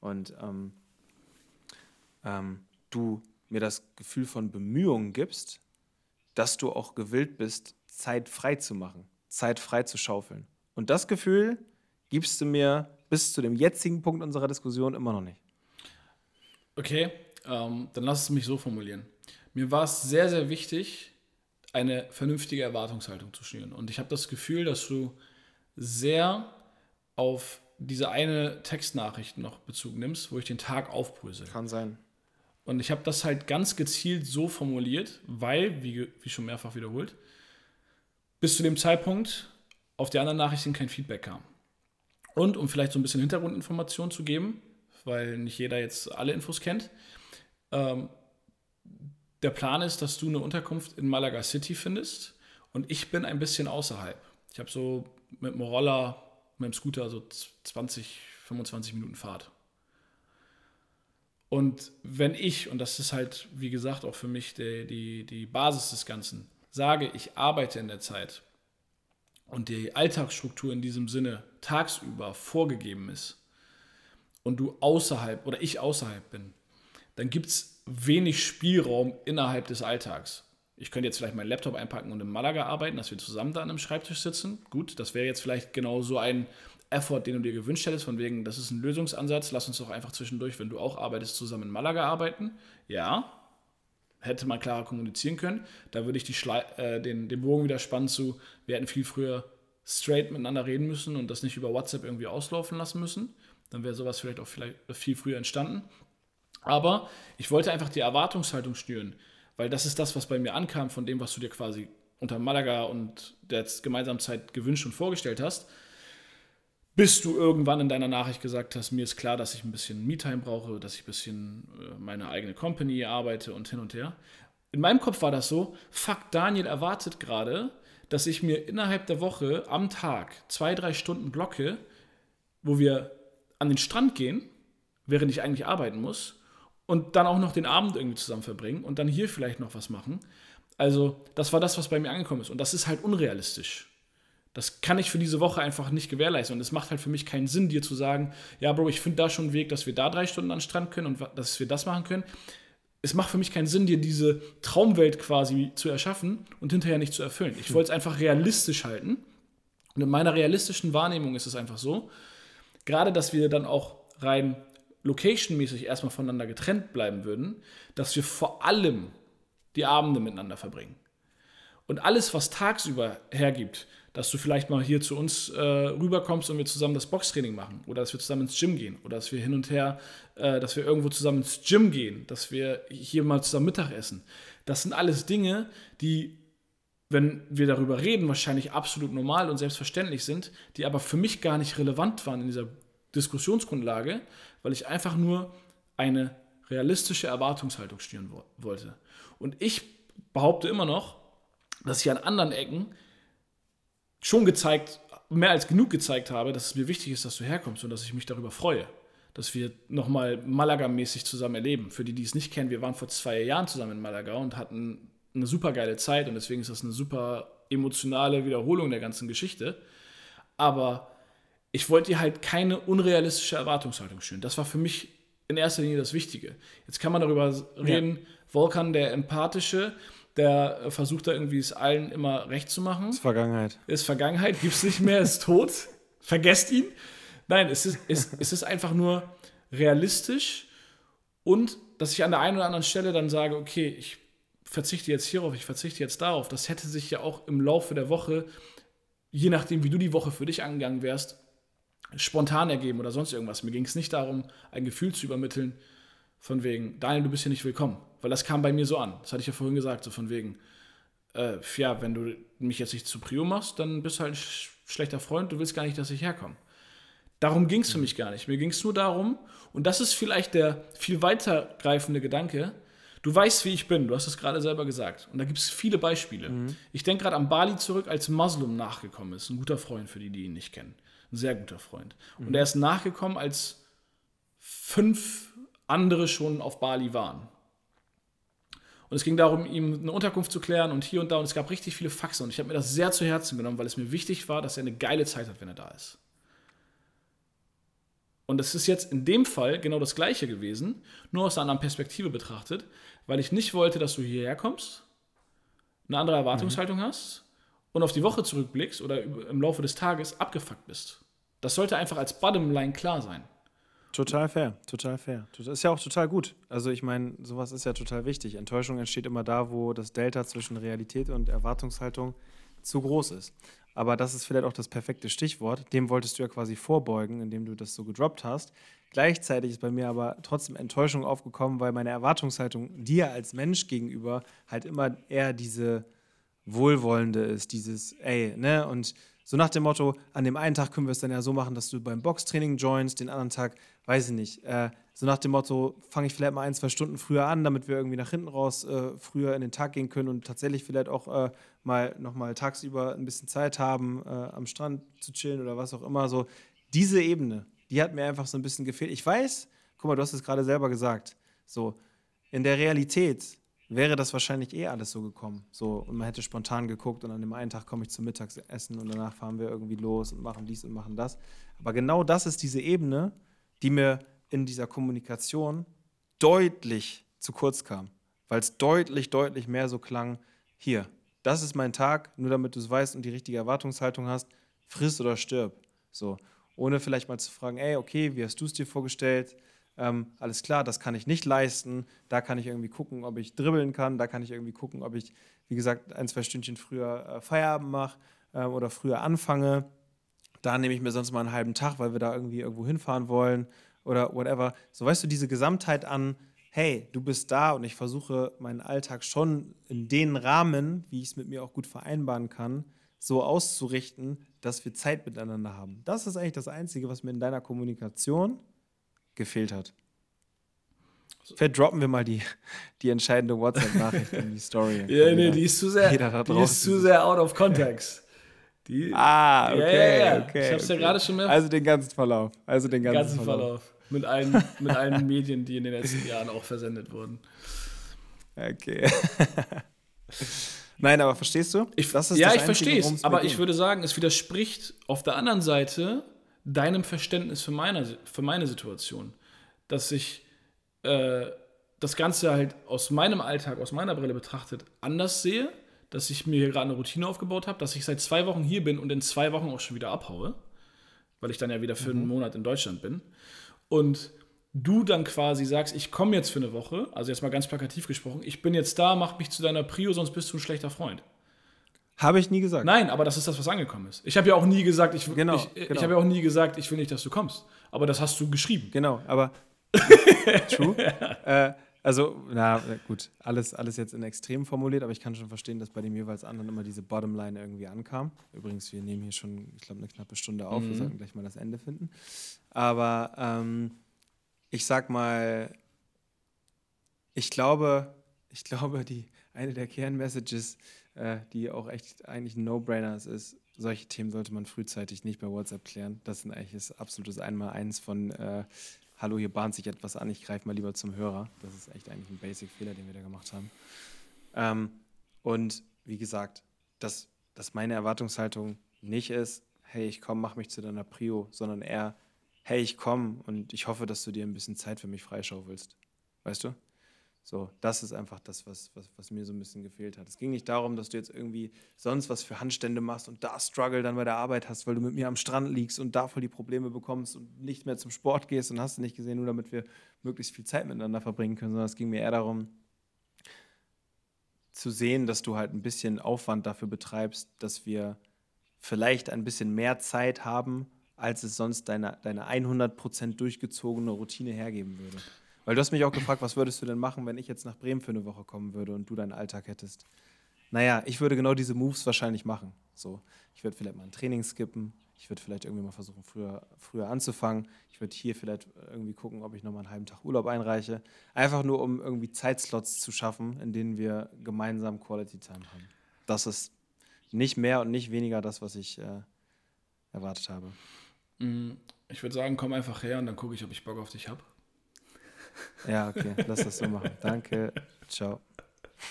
und ähm, ähm, du mir das Gefühl von Bemühungen gibst, dass du auch gewillt bist, Zeit frei zu machen, Zeit frei zu schaufeln. Und das Gefühl gibst du mir bis zu dem jetzigen Punkt unserer Diskussion immer noch nicht. Okay, ähm, dann lass es mich so formulieren. Mir war es sehr, sehr wichtig, eine vernünftige Erwartungshaltung zu schnüren. Und ich habe das Gefühl, dass du sehr auf diese eine Textnachricht noch Bezug nimmst, wo ich den Tag aufbrösel. Kann sein. Und ich habe das halt ganz gezielt so formuliert, weil, wie, wie schon mehrfach wiederholt, bis zu dem Zeitpunkt auf die anderen Nachrichten kein Feedback kam. Und um vielleicht so ein bisschen Hintergrundinformationen zu geben, weil nicht jeder jetzt alle Infos kennt, ähm, der Plan ist, dass du eine Unterkunft in Malaga City findest und ich bin ein bisschen außerhalb. Ich habe so mit dem Roller, mit dem Scooter so 20, 25 Minuten Fahrt. Und wenn ich, und das ist halt, wie gesagt, auch für mich die, die, die Basis des Ganzen, sage, ich arbeite in der Zeit, und die Alltagsstruktur in diesem Sinne tagsüber vorgegeben ist und du außerhalb oder ich außerhalb bin, dann gibt es wenig Spielraum innerhalb des Alltags. Ich könnte jetzt vielleicht meinen Laptop einpacken und in Malaga arbeiten, dass wir zusammen da an einem Schreibtisch sitzen. Gut, das wäre jetzt vielleicht genau so ein Effort, den du dir gewünscht hättest, von wegen, das ist ein Lösungsansatz, lass uns doch einfach zwischendurch, wenn du auch arbeitest, zusammen in Malaga arbeiten. Ja, hätte man klarer kommunizieren können. Da würde ich die äh, den, den Bogen wieder spannen zu, wir hätten viel früher straight miteinander reden müssen und das nicht über WhatsApp irgendwie auslaufen lassen müssen. Dann wäre sowas vielleicht auch vielleicht viel früher entstanden. Aber ich wollte einfach die Erwartungshaltung schnüren, weil das ist das, was bei mir ankam von dem, was du dir quasi unter Malaga und der gemeinsamen Zeit gewünscht und vorgestellt hast bis du irgendwann in deiner Nachricht gesagt hast, mir ist klar, dass ich ein bisschen Me-Time brauche, dass ich ein bisschen äh, meine eigene Company arbeite und hin und her. In meinem Kopf war das so, fuck, Daniel erwartet gerade, dass ich mir innerhalb der Woche am Tag zwei, drei Stunden blocke, wo wir an den Strand gehen, während ich eigentlich arbeiten muss und dann auch noch den Abend irgendwie zusammen verbringen und dann hier vielleicht noch was machen. Also, das war das, was bei mir angekommen ist. Und das ist halt unrealistisch. Das kann ich für diese Woche einfach nicht gewährleisten. Und es macht halt für mich keinen Sinn, dir zu sagen, ja, Bro, ich finde da schon einen Weg, dass wir da drei Stunden an den Strand können und dass wir das machen können. Es macht für mich keinen Sinn, dir diese Traumwelt quasi zu erschaffen und hinterher nicht zu erfüllen. Ich wollte es einfach realistisch halten. Und in meiner realistischen Wahrnehmung ist es einfach so, gerade dass wir dann auch rein locationmäßig erstmal voneinander getrennt bleiben würden, dass wir vor allem die Abende miteinander verbringen. Und alles, was tagsüber hergibt, dass du vielleicht mal hier zu uns äh, rüberkommst und wir zusammen das Boxtraining machen oder dass wir zusammen ins Gym gehen oder dass wir hin und her, äh, dass wir irgendwo zusammen ins Gym gehen, dass wir hier mal zusammen Mittag essen. Das sind alles Dinge, die, wenn wir darüber reden, wahrscheinlich absolut normal und selbstverständlich sind, die aber für mich gar nicht relevant waren in dieser Diskussionsgrundlage, weil ich einfach nur eine realistische Erwartungshaltung steuern wo wollte. Und ich behaupte immer noch, dass ich an anderen Ecken schon gezeigt, mehr als genug gezeigt habe, dass es mir wichtig ist, dass du herkommst und dass ich mich darüber freue, dass wir nochmal Malaga-mäßig zusammen erleben. Für die, die es nicht kennen, wir waren vor zwei Jahren zusammen in Malaga und hatten eine super geile Zeit und deswegen ist das eine super emotionale Wiederholung der ganzen Geschichte. Aber ich wollte dir halt keine unrealistische Erwartungshaltung stellen. Das war für mich in erster Linie das Wichtige. Jetzt kann man darüber reden, ja. Volkan, der Empathische, der äh, versucht da irgendwie es allen immer recht zu machen. Ist Vergangenheit. Ist Vergangenheit, gibt es nicht mehr, ist tot. Vergesst ihn. Nein, es ist, es, es ist einfach nur realistisch und dass ich an der einen oder anderen Stelle dann sage, okay, ich verzichte jetzt hierauf, ich verzichte jetzt darauf. Das hätte sich ja auch im Laufe der Woche, je nachdem, wie du die Woche für dich angegangen wärst, spontan ergeben oder sonst irgendwas. Mir ging es nicht darum, ein Gefühl zu übermitteln, von wegen, Daniel, du bist hier nicht willkommen. Weil das kam bei mir so an. Das hatte ich ja vorhin gesagt, so von wegen, äh, ja, wenn du mich jetzt nicht zu Prio machst, dann bist du halt ein sch schlechter Freund, du willst gar nicht, dass ich herkomme. Darum ging es für mich gar nicht. Mir ging es nur darum, und das ist vielleicht der viel weitergreifende Gedanke, du weißt, wie ich bin, du hast es gerade selber gesagt. Und da gibt es viele Beispiele. Mhm. Ich denke gerade an Bali zurück, als Muslim nachgekommen ist. Ein guter Freund für die, die ihn nicht kennen. Ein sehr guter Freund. Mhm. Und er ist nachgekommen, als fünf andere schon auf Bali waren. Und es ging darum, ihm eine Unterkunft zu klären und hier und da. Und es gab richtig viele Faxen. Und ich habe mir das sehr zu Herzen genommen, weil es mir wichtig war, dass er eine geile Zeit hat, wenn er da ist. Und es ist jetzt in dem Fall genau das Gleiche gewesen, nur aus einer anderen Perspektive betrachtet, weil ich nicht wollte, dass du hierher kommst, eine andere Erwartungshaltung mhm. hast und auf die Woche zurückblickst oder im Laufe des Tages abgefuckt bist. Das sollte einfach als Bottomline klar sein. Total fair, total fair. Das ist ja auch total gut. Also ich meine, sowas ist ja total wichtig. Enttäuschung entsteht immer da, wo das Delta zwischen Realität und Erwartungshaltung zu groß ist. Aber das ist vielleicht auch das perfekte Stichwort. Dem wolltest du ja quasi vorbeugen, indem du das so gedroppt hast. Gleichzeitig ist bei mir aber trotzdem Enttäuschung aufgekommen, weil meine Erwartungshaltung dir als Mensch gegenüber halt immer eher diese wohlwollende ist, dieses, ey, ne, und so nach dem Motto, an dem einen Tag können wir es dann ja so machen, dass du beim Boxtraining joinst, den anderen Tag, weiß ich nicht. Äh, so nach dem Motto, fange ich vielleicht mal ein, zwei Stunden früher an, damit wir irgendwie nach hinten raus äh, früher in den Tag gehen können und tatsächlich vielleicht auch äh, mal nochmal tagsüber ein bisschen Zeit haben, äh, am Strand zu chillen oder was auch immer. So, diese Ebene, die hat mir einfach so ein bisschen gefehlt. Ich weiß, guck mal, du hast es gerade selber gesagt, so, in der Realität wäre das wahrscheinlich eh alles so gekommen. So, und man hätte spontan geguckt und an dem einen Tag komme ich zum Mittagessen und danach fahren wir irgendwie los und machen dies und machen das. Aber genau das ist diese Ebene, die mir in dieser Kommunikation deutlich zu kurz kam. Weil es deutlich, deutlich mehr so klang, hier, das ist mein Tag, nur damit du es weißt und die richtige Erwartungshaltung hast, friss oder stirb. So, ohne vielleicht mal zu fragen, ey, okay, wie hast du es dir vorgestellt? ähm, alles klar, das kann ich nicht leisten, da kann ich irgendwie gucken, ob ich dribbeln kann, da kann ich irgendwie gucken, ob ich, wie gesagt, ein, zwei Stündchen früher äh, Feierabend mache äh, oder früher anfange. Da nehme ich mir sonst mal einen halben Tag, weil wir da irgendwie irgendwo hinfahren wollen oder whatever. So weißt du, diese Gesamtheit an, hey, du bist da und ich versuche meinen Alltag schon in den Rahmen, wie ich es mit mir auch gut vereinbaren kann, so auszurichten, dass wir Zeit miteinander haben. Das ist eigentlich das Einzige, was mir in deiner Kommunikation gefehlt hat. Vielleicht droppen wir mal die, die entscheidende WhatsApp-Nachricht in die Story. ja, nee, die ist zu sehr, die ist zu sehr out of context. Die, ah, okay, ja, ja, ja. okay. Ich hab's okay. ja gerade schon mehr. Also den ganzen Verlauf. Also den ganzen, ganzen Verlauf. Verlauf. Mit allen, mit allen Medien, die in den letzten Jahren auch versendet wurden. Okay. Nein, aber verstehst du? Ich, ja, ich verstehe es. Aber ich würde sagen, es widerspricht auf der anderen Seite deinem Verständnis für meine, für meine Situation. Dass ich äh, das Ganze halt aus meinem Alltag, aus meiner Brille betrachtet, anders sehe dass ich mir hier gerade eine Routine aufgebaut habe, dass ich seit zwei Wochen hier bin und in zwei Wochen auch schon wieder abhaue, weil ich dann ja wieder für mhm. einen Monat in Deutschland bin. Und du dann quasi sagst, ich komme jetzt für eine Woche, also jetzt mal ganz plakativ gesprochen, ich bin jetzt da, mach mich zu deiner Prio, sonst bist du ein schlechter Freund. Habe ich nie gesagt. Nein, aber das ist das, was angekommen ist. Ich habe ja auch nie gesagt, ich, genau, ich, genau. ich habe ja auch nie gesagt, ich will nicht, dass du kommst. Aber das hast du geschrieben. Genau, aber true. äh, also, na gut, alles, alles jetzt in Extrem formuliert, aber ich kann schon verstehen, dass bei dem jeweils anderen immer diese Bottomline irgendwie ankam. Übrigens, wir nehmen hier schon, ich glaube, eine knappe Stunde auf. Mhm. Wir sollten gleich mal das Ende finden. Aber ähm, ich sag mal, ich glaube, ich glaube, die, eine der Kernmessages, äh, die auch echt eigentlich ein No-Brainer ist, solche Themen sollte man frühzeitig nicht bei WhatsApp klären. Das ist eigentlich das absolutes Einmaleins von äh, hallo, hier bahnt sich etwas an, ich greife mal lieber zum Hörer. Das ist echt eigentlich ein Basic-Fehler, den wir da gemacht haben. Ähm, und wie gesagt, dass, dass meine Erwartungshaltung nicht ist, hey, ich komme, mach mich zu deiner Prio, sondern eher, hey, ich komme und ich hoffe, dass du dir ein bisschen Zeit für mich freischaufelst. Weißt du? So, das ist einfach das, was, was, was mir so ein bisschen gefehlt hat. Es ging nicht darum, dass du jetzt irgendwie sonst was für Handstände machst und da Struggle dann bei der Arbeit hast, weil du mit mir am Strand liegst und da voll die Probleme bekommst und nicht mehr zum Sport gehst und hast du nicht gesehen, nur damit wir möglichst viel Zeit miteinander verbringen können, sondern es ging mir eher darum, zu sehen, dass du halt ein bisschen Aufwand dafür betreibst, dass wir vielleicht ein bisschen mehr Zeit haben, als es sonst deine, deine 100% durchgezogene Routine hergeben würde. Weil du hast mich auch gefragt, was würdest du denn machen, wenn ich jetzt nach Bremen für eine Woche kommen würde und du deinen Alltag hättest? Naja, ich würde genau diese Moves wahrscheinlich machen. So, ich würde vielleicht mal ein Training skippen. Ich würde vielleicht irgendwie mal versuchen, früher, früher anzufangen. Ich würde hier vielleicht irgendwie gucken, ob ich nochmal einen halben Tag Urlaub einreiche. Einfach nur, um irgendwie Zeitslots zu schaffen, in denen wir gemeinsam Quality Time haben. Das ist nicht mehr und nicht weniger das, was ich äh, erwartet habe. Mm, ich würde sagen, komm einfach her und dann gucke ich, ob ich Bock auf dich habe. Ja, okay, lass das so machen. Danke, ciao.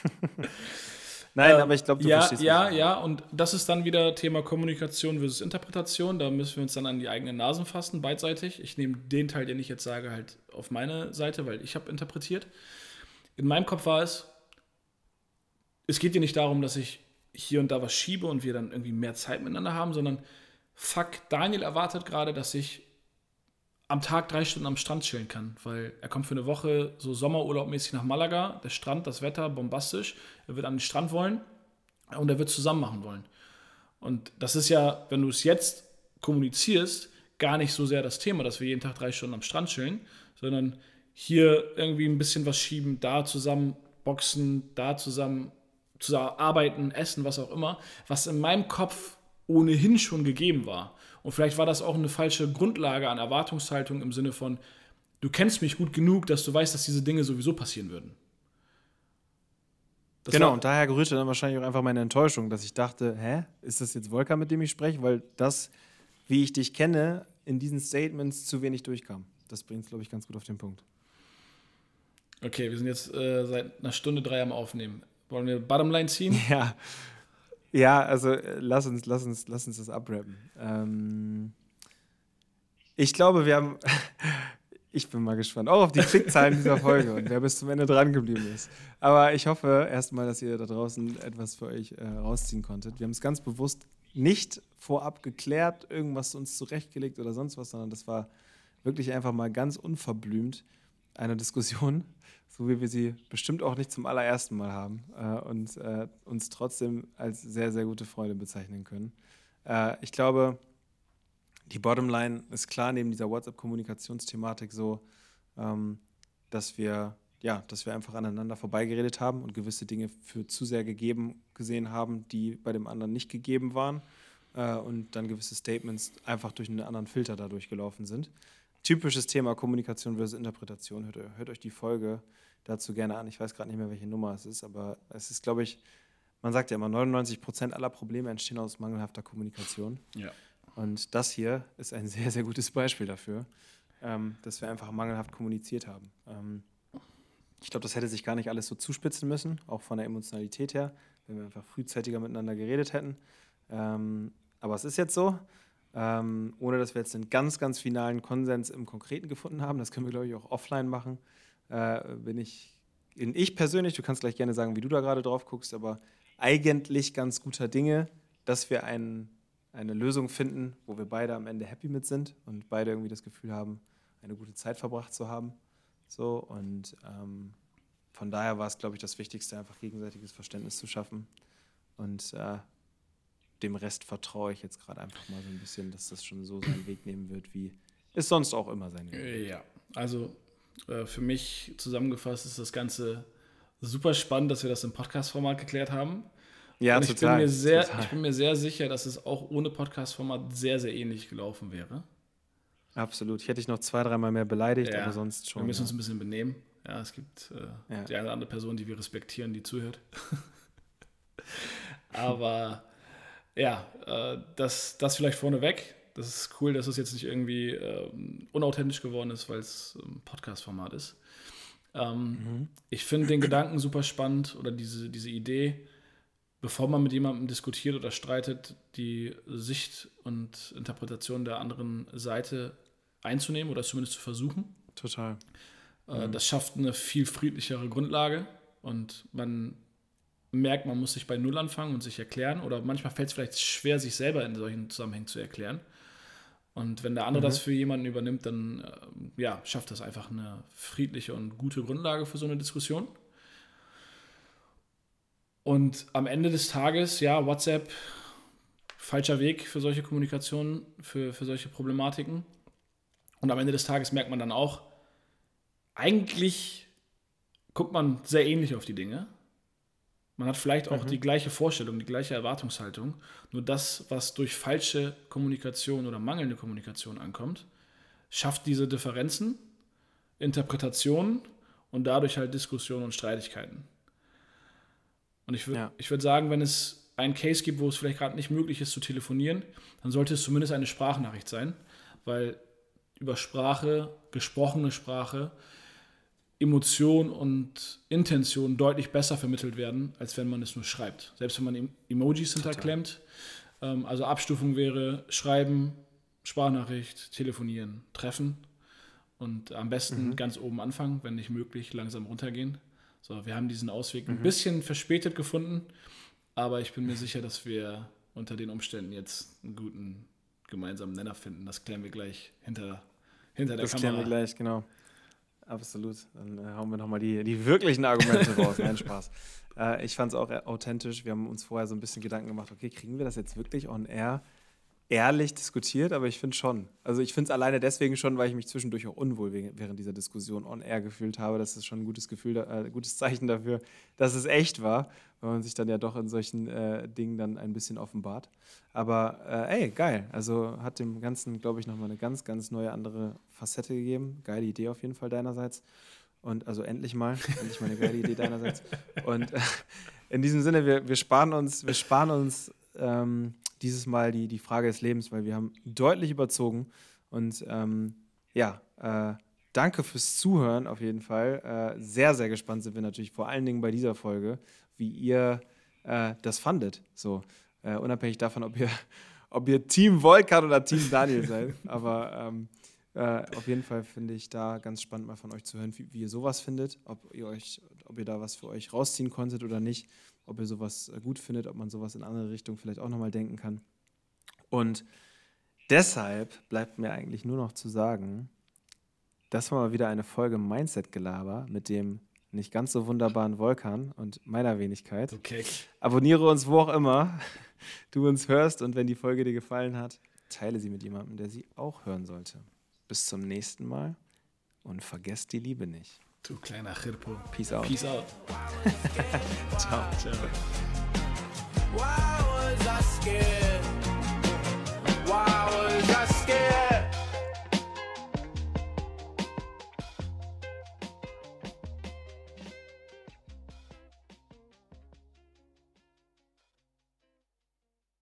Nein, ähm, aber ich glaube, du ja, verstehst Ja, ja, ja, und das ist dann wieder Thema Kommunikation versus Interpretation. Da müssen wir uns dann an die eigenen Nasen fassen, beidseitig. Ich nehme den Teil, den ich jetzt sage, halt auf meine Seite, weil ich habe interpretiert. In meinem Kopf war es, es geht dir nicht darum, dass ich hier und da was schiebe und wir dann irgendwie mehr Zeit miteinander haben, sondern fuck, Daniel erwartet gerade, dass ich am Tag drei Stunden am Strand chillen kann, weil er kommt für eine Woche so Sommerurlaubmäßig nach Malaga, der Strand, das Wetter, bombastisch. Er wird an den Strand wollen und er wird zusammen machen wollen. Und das ist ja, wenn du es jetzt kommunizierst, gar nicht so sehr das Thema, dass wir jeden Tag drei Stunden am Strand chillen, sondern hier irgendwie ein bisschen was schieben, da zusammen boxen, da zusammen, zusammen arbeiten, essen, was auch immer, was in meinem Kopf ohnehin schon gegeben war. Und vielleicht war das auch eine falsche Grundlage an Erwartungshaltung im Sinne von, du kennst mich gut genug, dass du weißt, dass diese Dinge sowieso passieren würden. Das genau, und daher gerührte dann wahrscheinlich auch einfach meine Enttäuschung, dass ich dachte, hä, ist das jetzt Volker, mit dem ich spreche? Weil das, wie ich dich kenne, in diesen Statements zu wenig durchkam. Das bringt es, glaube ich, ganz gut auf den Punkt. Okay, wir sind jetzt äh, seit einer Stunde drei am Aufnehmen. Wollen wir Bottomline ziehen? Ja, ja, also äh, lass uns, lass uns, lass uns das abrappen. Ähm, ich glaube, wir haben. ich bin mal gespannt. Auch auf die Klickzahlen dieser Folge und wer bis zum Ende dran geblieben ist. Aber ich hoffe erstmal, dass ihr da draußen etwas für euch äh, rausziehen konntet. Wir haben es ganz bewusst nicht vorab geklärt, irgendwas uns zurechtgelegt oder sonst was, sondern das war wirklich einfach mal ganz unverblümt eine Diskussion so wie wir sie bestimmt auch nicht zum allerersten Mal haben äh, und äh, uns trotzdem als sehr, sehr gute Freunde bezeichnen können. Äh, ich glaube, die Bottomline ist klar neben dieser WhatsApp-Kommunikationsthematik so, ähm, dass wir ja, dass wir einfach aneinander vorbeigeredet haben und gewisse Dinge für zu sehr gegeben gesehen haben, die bei dem anderen nicht gegeben waren äh, und dann gewisse Statements einfach durch einen anderen Filter dadurch gelaufen sind typisches Thema Kommunikation versus Interpretation. Hört, hört, euch die Folge dazu gerne an. Ich weiß gerade nicht mehr, welche Nummer es ist, aber es ist, glaube ich, man sagt ja immer, 99 Prozent aller Probleme entstehen aus mangelhafter Kommunikation. Ja. Und das hier ist ein sehr, sehr gutes Beispiel dafür, ähm, dass wir einfach mangelhaft kommuniziert haben. Ähm, ich glaube, das hätte sich gar nicht alles so zuspitzen müssen, auch von der Emotionalität her, wenn wir einfach frühzeitiger miteinander geredet hätten. Ähm, aber es ist jetzt so, ähm, ohne dass wir jetzt einen ganz, ganz finalen Konsens im Konkreten gefunden haben. Das können wir, glaube ich, auch offline machen. Äh, bin ich, bin ich persönlich, du kannst gleich gerne sagen, wie du da gerade drauf guckst, aber eigentlich ganz guter Dinge, dass wir ein, eine Lösung finden, wo wir beide am Ende happy mit sind und beide irgendwie das Gefühl haben, eine gute Zeit verbracht zu haben. So, und ähm, von daher war es, glaube ich, das Wichtigste, einfach gegenseitiges Verständnis zu schaffen. Und äh, dem Rest vertraue ich jetzt gerade einfach mal so ein bisschen, dass das schon so seinen Weg nehmen wird, wie es sonst auch immer sein wird. Ja, also äh, für mich zusammengefasst ist das Ganze super spannend, dass wir das im Podcast-Format geklärt haben. Ja, Und ich total, Bin mir sehr, total. Ich bin mir sehr sicher, dass es auch ohne Podcast-Format sehr, sehr ähnlich gelaufen wäre. Absolut. Ich hätte dich noch zwei, dreimal mehr beleidigt, Ja, aber sonst schon. Wir müssen ja. uns ein bisschen benehmen. Ja, es gibt äh, Ja. die eine oder andere Person, die wir respektieren, die zuhört. Aber ja, äh, das, das vielleicht vorneweg. Das ist cool, dass es jetzt nicht irgendwie ähm, unauthentisch geworden ist, weil es ein Podcast-Format ist. Ähm, Ich finde den Gedanken super spannend oder diese, diese Idee, bevor man mit jemandem diskutiert oder streitet, die Sicht und Interpretation der anderen Seite einzunehmen oder zumindest zu versuchen. Total. Äh, Das schafft eine viel friedlichere Grundlage und man merkt, man muss sich bei Null anfangen und sich erklären oder manchmal fällt es vielleicht schwer, sich selber in solchen Zusammenhängen zu erklären. Und wenn der andere das für jemanden übernimmt, dann äh, ja, schafft das einfach eine friedliche und gute Grundlage für so eine Diskussion. Und am Ende des Tages, ja, WhatsApp, falscher Weg für solche Kommunikationen, für, für solche Problematiken. Und am Ende des Tages merkt man dann auch, eigentlich guckt man sehr ähnlich auf die Dinge. Man hat vielleicht auch die gleiche Vorstellung, die gleiche Erwartungshaltung. Nur das, was durch falsche Kommunikation oder mangelnde Kommunikation ankommt, schafft diese Differenzen, Interpretationen und dadurch halt Diskussionen und Streitigkeiten. Und ich, wür Ja. ich würde sagen, wenn es einen Case gibt, wo es vielleicht gerade nicht möglich ist zu telefonieren, dann sollte es zumindest eine Sprachnachricht sein, weil über Sprache, gesprochene Sprache, Emotion und Intention deutlich besser vermittelt werden, als wenn man es nur schreibt. Selbst wenn man Em- Emojis hinterklemmt. Ähm, also Abstufung wäre schreiben, Sprachnachricht, telefonieren, treffen und am besten ganz oben anfangen, wenn nicht möglich, langsam runtergehen. So, wir haben diesen Ausweg ein bisschen verspätet gefunden, aber ich bin mir sicher, dass wir unter den Umständen jetzt einen guten gemeinsamen Nenner finden. Das klären wir gleich hinter, hinter der Das klären Kamera. wir gleich, genau. Absolut. Dann äh, hauen wir nochmal die, die wirklichen Argumente raus. Nein, Spaß. Äh, ich fand es auch authentisch. Wir haben uns vorher so ein bisschen Gedanken gemacht, okay, kriegen wir das jetzt wirklich on air ehrlich diskutiert? Aber ich finde schon. Also ich finde es alleine deswegen schon, weil ich mich zwischendurch auch unwohl während dieser Diskussion on air gefühlt habe. Das ist schon ein gutes Gefühl, äh, gutes Zeichen dafür, dass es echt war, weil man sich dann ja doch in solchen äh, Dingen dann ein bisschen offenbart. Aber äh, ey, geil. Also hat dem Ganzen, glaube ich, nochmal eine ganz, ganz neue andere Facette gegeben. Geile Idee auf jeden Fall deinerseits. Und also endlich mal, endlich mal eine geile Idee deinerseits. Und äh, in diesem Sinne, wir, wir sparen uns, wir sparen uns ähm, dieses Mal die, die Frage des Lebens, weil wir haben deutlich überzogen. Und ähm, ja, äh, danke fürs Zuhören auf jeden Fall. Äh, sehr, sehr gespannt sind wir natürlich vor allen Dingen bei dieser Folge, wie ihr äh, das fandet. So, äh, unabhängig davon, ob ihr, ob ihr Team Volkan oder Team Daniel seid. Aber ähm, äh, auf jeden Fall finde ich da ganz spannend, mal von euch zu hören, wie, wie ihr sowas findet, ob ihr euch, ob ihr da was für euch rausziehen konntet oder nicht, ob ihr sowas äh, gut findet, ob man sowas in andere Richtungen vielleicht auch nochmal denken kann. Und deshalb bleibt mir eigentlich nur noch zu sagen, das war mal wieder eine Folge Mindset-Gelaber mit dem nicht ganz so wunderbaren Volkan und meiner Wenigkeit. Okay. Abonniere uns wo auch immer du uns hörst und wenn die Folge dir gefallen hat, teile sie mit jemandem, der sie auch hören sollte. Bis zum nächsten Mal und vergesst die Liebe nicht. Du kleiner Chirpo. Peace out. Peace out. ciao. Ciao. Why was I scared?